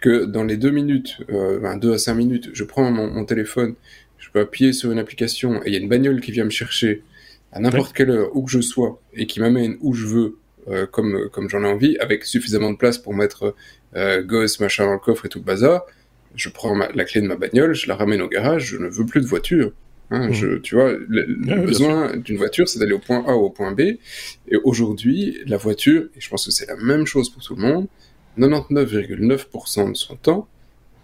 que dans les deux minutes, euh, deux à cinq minutes, je prends mon, téléphone, je peux appuyer sur une application et il y a une bagnole qui vient me chercher à n'importe quelle heure où que je sois et qui m'amène où je veux, euh, comme comme j'en ai envie, avec suffisamment de place pour mettre euh, gosse machin dans le coffre et tout le bazar, je prends la clé de ma bagnole, je la ramène au garage, je ne veux plus de voiture. Hein, mmh. je, tu vois, le, besoin d'une voiture, c'est d'aller au point A ou au point B. Et aujourd'hui, la voiture, et je pense que c'est la même chose pour tout le monde, 99,9% de son temps,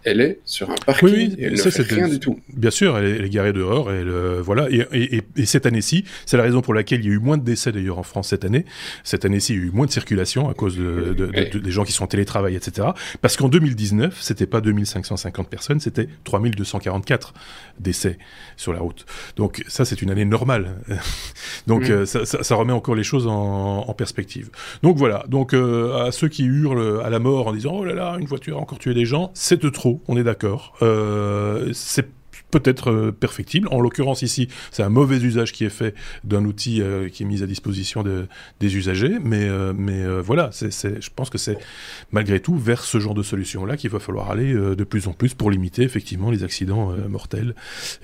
elle est sur un parking. Oui, et elle ça, ne fait rien du tout. Bien sûr, elle est, garée dehors. Et voilà. Et, cette année-ci, c'est la raison pour laquelle il y a eu moins de décès d'ailleurs en France cette année. Cette année-ci, il y a eu moins de circulation à cause de, des gens qui sont en télétravail, etc. Parce qu'en 2019, c'était pas 2550 personnes, c'était 3244 décès sur la route. Donc ça, c'est une année normale. Donc mm. euh, ça, remet encore les choses en, perspective. Donc voilà. Donc euh, à ceux qui hurlent à la mort en disant oh là là, une voiture a encore tué des gens, c'est de trop. On est d'accord. Euh, peut-être euh, perfectible. En l'occurrence ici, c'est un mauvais usage qui est fait d'un outil euh, qui est mis à disposition de, des usagers, mais, euh, mais voilà, c'est, je pense que c'est malgré tout vers ce genre de solution-là qu'il va falloir aller de plus en plus pour limiter effectivement les accidents mortels,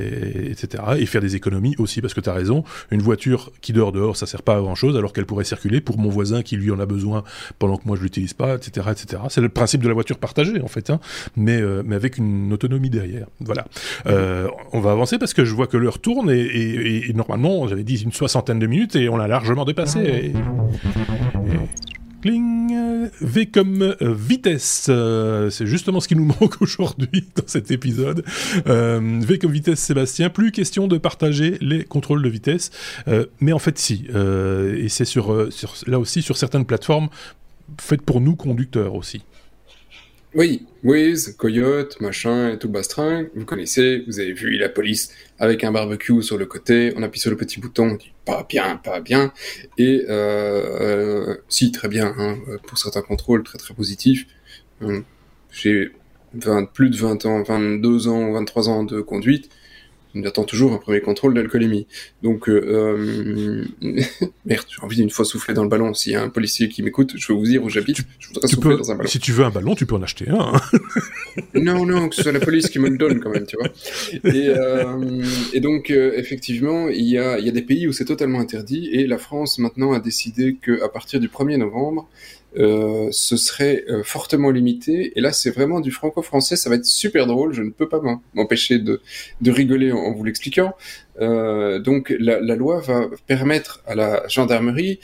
et, etc. Et faire des économies aussi, parce que tu as raison, une voiture qui dort dehors, ça sert pas à grand-chose, alors qu'elle pourrait circuler pour mon voisin qui lui en a besoin pendant que moi je l'utilise pas, etc. etc. C'est le principe de la voiture partagée en fait, hein, mais, mais avec une autonomie derrière. Voilà. Euh, on va avancer parce que je vois que l'heure tourne et, normalement, j'avais dit une soixantaine de minutes et on l'a largement dépassé. Cling, V comme euh, vitesse, euh, c'est justement ce qui nous manque aujourd'hui dans cet épisode. v comme vitesse, Sébastien, plus question de partager les contrôles de vitesse, mais en fait si, et c'est sur, sur, là aussi sur certaines plateformes faites pour nous conducteurs aussi. Oui, Wiz, Coyote, machin et tout bastring, vous connaissez, vous avez vu la police avec un barbecue sur le côté, on appuie sur le petit bouton, on dit pas bien, pas bien, et euh, euh, si, très bien, hein, pour certains contrôles, très très positifs. Hum, j'ai plus de 20 ans, 22 ans, 23 ans de conduite, on attend toujours un premier contrôle d'alcoolémie. Donc, euh, euh merde, j'ai envie d'une fois souffler dans le ballon. S'il y a un policier qui m'écoute, je veux vous dire où j'habite, je voudrais souffler dans un ballon. Si tu veux un ballon, tu peux en acheter un. Hein. non, non, que ce soit la police qui me le donne quand même, tu vois. Et, euh, et donc, euh, effectivement, il y a, il y a des pays où c'est totalement interdit, et la France maintenant a décidé qu'à partir du 1er novembre, euh, ce serait euh, fortement limité. Et là, c'est vraiment du franco-français. Ça va être super drôle. Je ne peux pas m'empêcher de, de, rigoler en, vous l'expliquant. Euh, donc, la, la, loi va permettre à la gendarmerie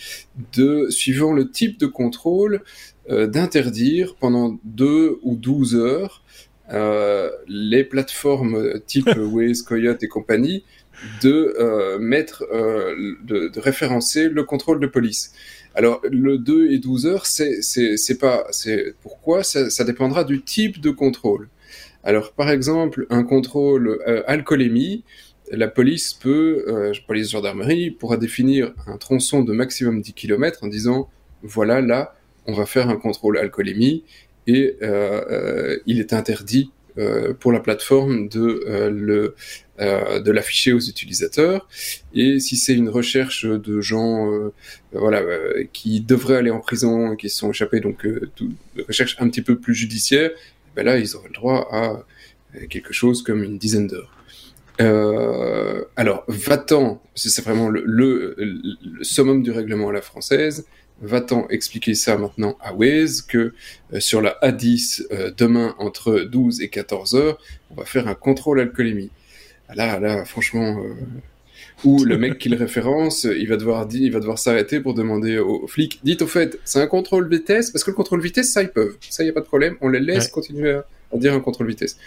de, suivant le type de contrôle, euh, d'interdire pendant deux ou douze heures les plateformes type Waze, Coyote et compagnie de mettre, de, de référencer le contrôle de police. Alors, le 2 et 12 heures, c'est, c'est, pas, c'est, pourquoi? Ça, dépendra du type de contrôle. Alors, par exemple, un contrôle euh, alcoolémie, la police peut, euh, police gendarmerie, pourra définir un tronçon de maximum 10 km en disant, voilà, là, on va faire un contrôle alcoolémie et euh, euh il est interdit euh, pour la plateforme de euh, le euh, de l'afficher aux utilisateurs. Et si c'est une recherche de gens voilà qui devraient aller en prison, qui sont échappés, donc tout, recherche un petit peu plus judiciaire, ben là ils auraient le droit à quelque chose comme une dizaine d'heures. Euh, alors, va-t'en, c'est vraiment le, le, le, summum du règlement à la française, va-t-on expliquer ça maintenant à Waze que euh, sur la A10 euh, demain entre 12 et 14 heures, on va faire un contrôle alcoolémie? Ah là, là, franchement, euh, ou le mec qui le référence, il va devoir il va devoir s'arrêter pour demander aux, flics. Dites au fait, c'est un contrôle vitesse parce que le contrôle vitesse, ça ils peuvent, ça y a pas de problème, on les laisse continuer à, dire un contrôle vitesse.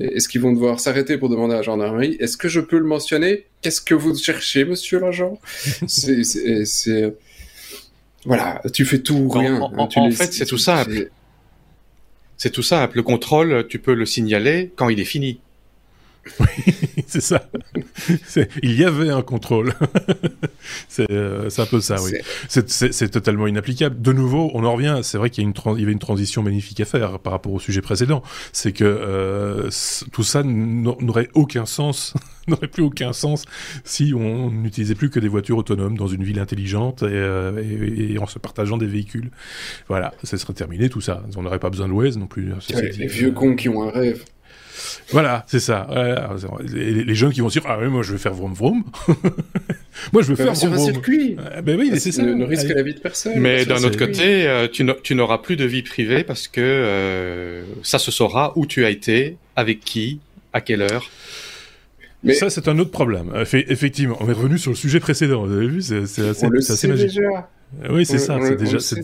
Est-ce qu'ils vont devoir s'arrêter pour demander à la gendarmerie? Est-ce que je peux le mentionner? Qu'est-ce que vous cherchez, monsieur l'agent? C'est voilà, tu fais tout rien. En, en fait, c'est tout simple. C'est tout simple. Le contrôle, tu peux le signaler quand il est fini. Oui, c'est ça. Il y avait un contrôle. Euh, c'est un peu ça, oui. C'est totalement inapplicable. De nouveau, on en revient. C'est vrai qu'il y, y, avait une transition magnifique à faire par rapport au sujet précédent. C'est que euh, tout ça n'aurait aucun sens, n'aurait plus aucun sens si on n'utilisait plus que des voitures autonomes dans une ville intelligente et, euh, en se partageant des véhicules. Voilà, ça serait terminé tout ça. On n'aurait pas besoin de Waze non plus. les vieux cons qui ont un rêve. Voilà, c'est ça. les, jeunes qui vont dire ah oui, moi je vais faire vroom vroom. moi je veux faire sur vroom, un circuit. Ah, ben oui, c'est ça. Ne, risque la vie de personne. Mais d'un autre côté, euh, tu n'auras plus de vie privée parce que euh, ça se saura où tu as été, avec qui, à quelle heure. Mais ça, c'est un autre problème. Effectivement, on est revenu sur le sujet précédent. Vous avez vu, c'est assez, assez magique. Déjà. Oui, c'est ça. C'est déjà, c'est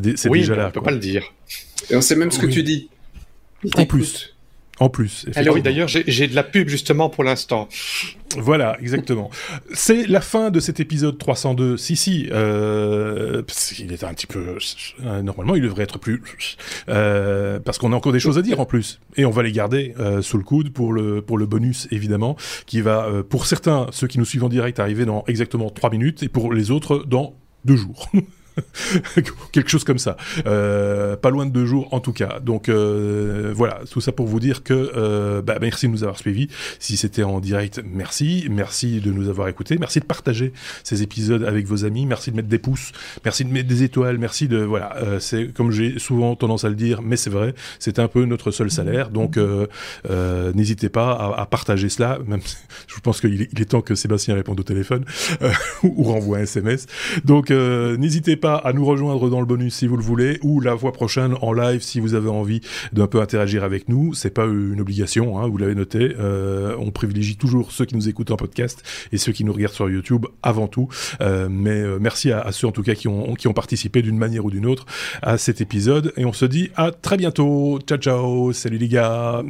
déjà. déjà là. On peut pas le dire. Et on sait même ce que tu dis. En plus. En plus. Alors oui, d'ailleurs, j'ai de la pub justement pour l'instant. Voilà, exactement. C'est la fin de cet épisode 302. Si, si, euh, il est un petit peu... Euh, normalement, il devrait être plus... Euh, parce qu'on a encore des choses à dire en plus. Et on va les garder euh, sous le coude pour le, pour le bonus, évidemment, qui va, pour certains, ceux qui nous suivent en direct, arriver dans exactement 3 minutes, et pour les autres, dans deux jours. quelque chose comme ça. Euh, pas loin de deux jours en tout cas. Donc euh, voilà, tout ça pour vous dire que euh, bah, merci de nous avoir suivis. Si c'était en direct, merci. Merci de nous avoir écoutés. Merci de partager ces épisodes avec vos amis. Merci de mettre des pouces. Merci de mettre des étoiles. Merci de voilà. C'est comme j'ai souvent tendance à le dire, mais c'est vrai. C'est un peu notre seul salaire. Donc n'hésitez pas à, partager cela. Je pense qu'il est, est temps que Sébastien réponde au téléphone ou renvoie un SMS. Donc n'hésitez pas à nous rejoindre dans le bonus si vous le voulez, ou la fois prochaine en live si vous avez envie d'un peu interagir avec nous. C'est pas une obligation, hein, vous l'avez noté. Euh, on privilégie toujours ceux qui nous écoutent en podcast et ceux qui nous regardent sur YouTube avant tout. Euh, mais euh, merci à, à, ceux en tout cas qui ont, qui ont participé d'une manière ou d'une autre à cet épisode. Et on se dit à très bientôt. Ciao ciao. Salut les gars.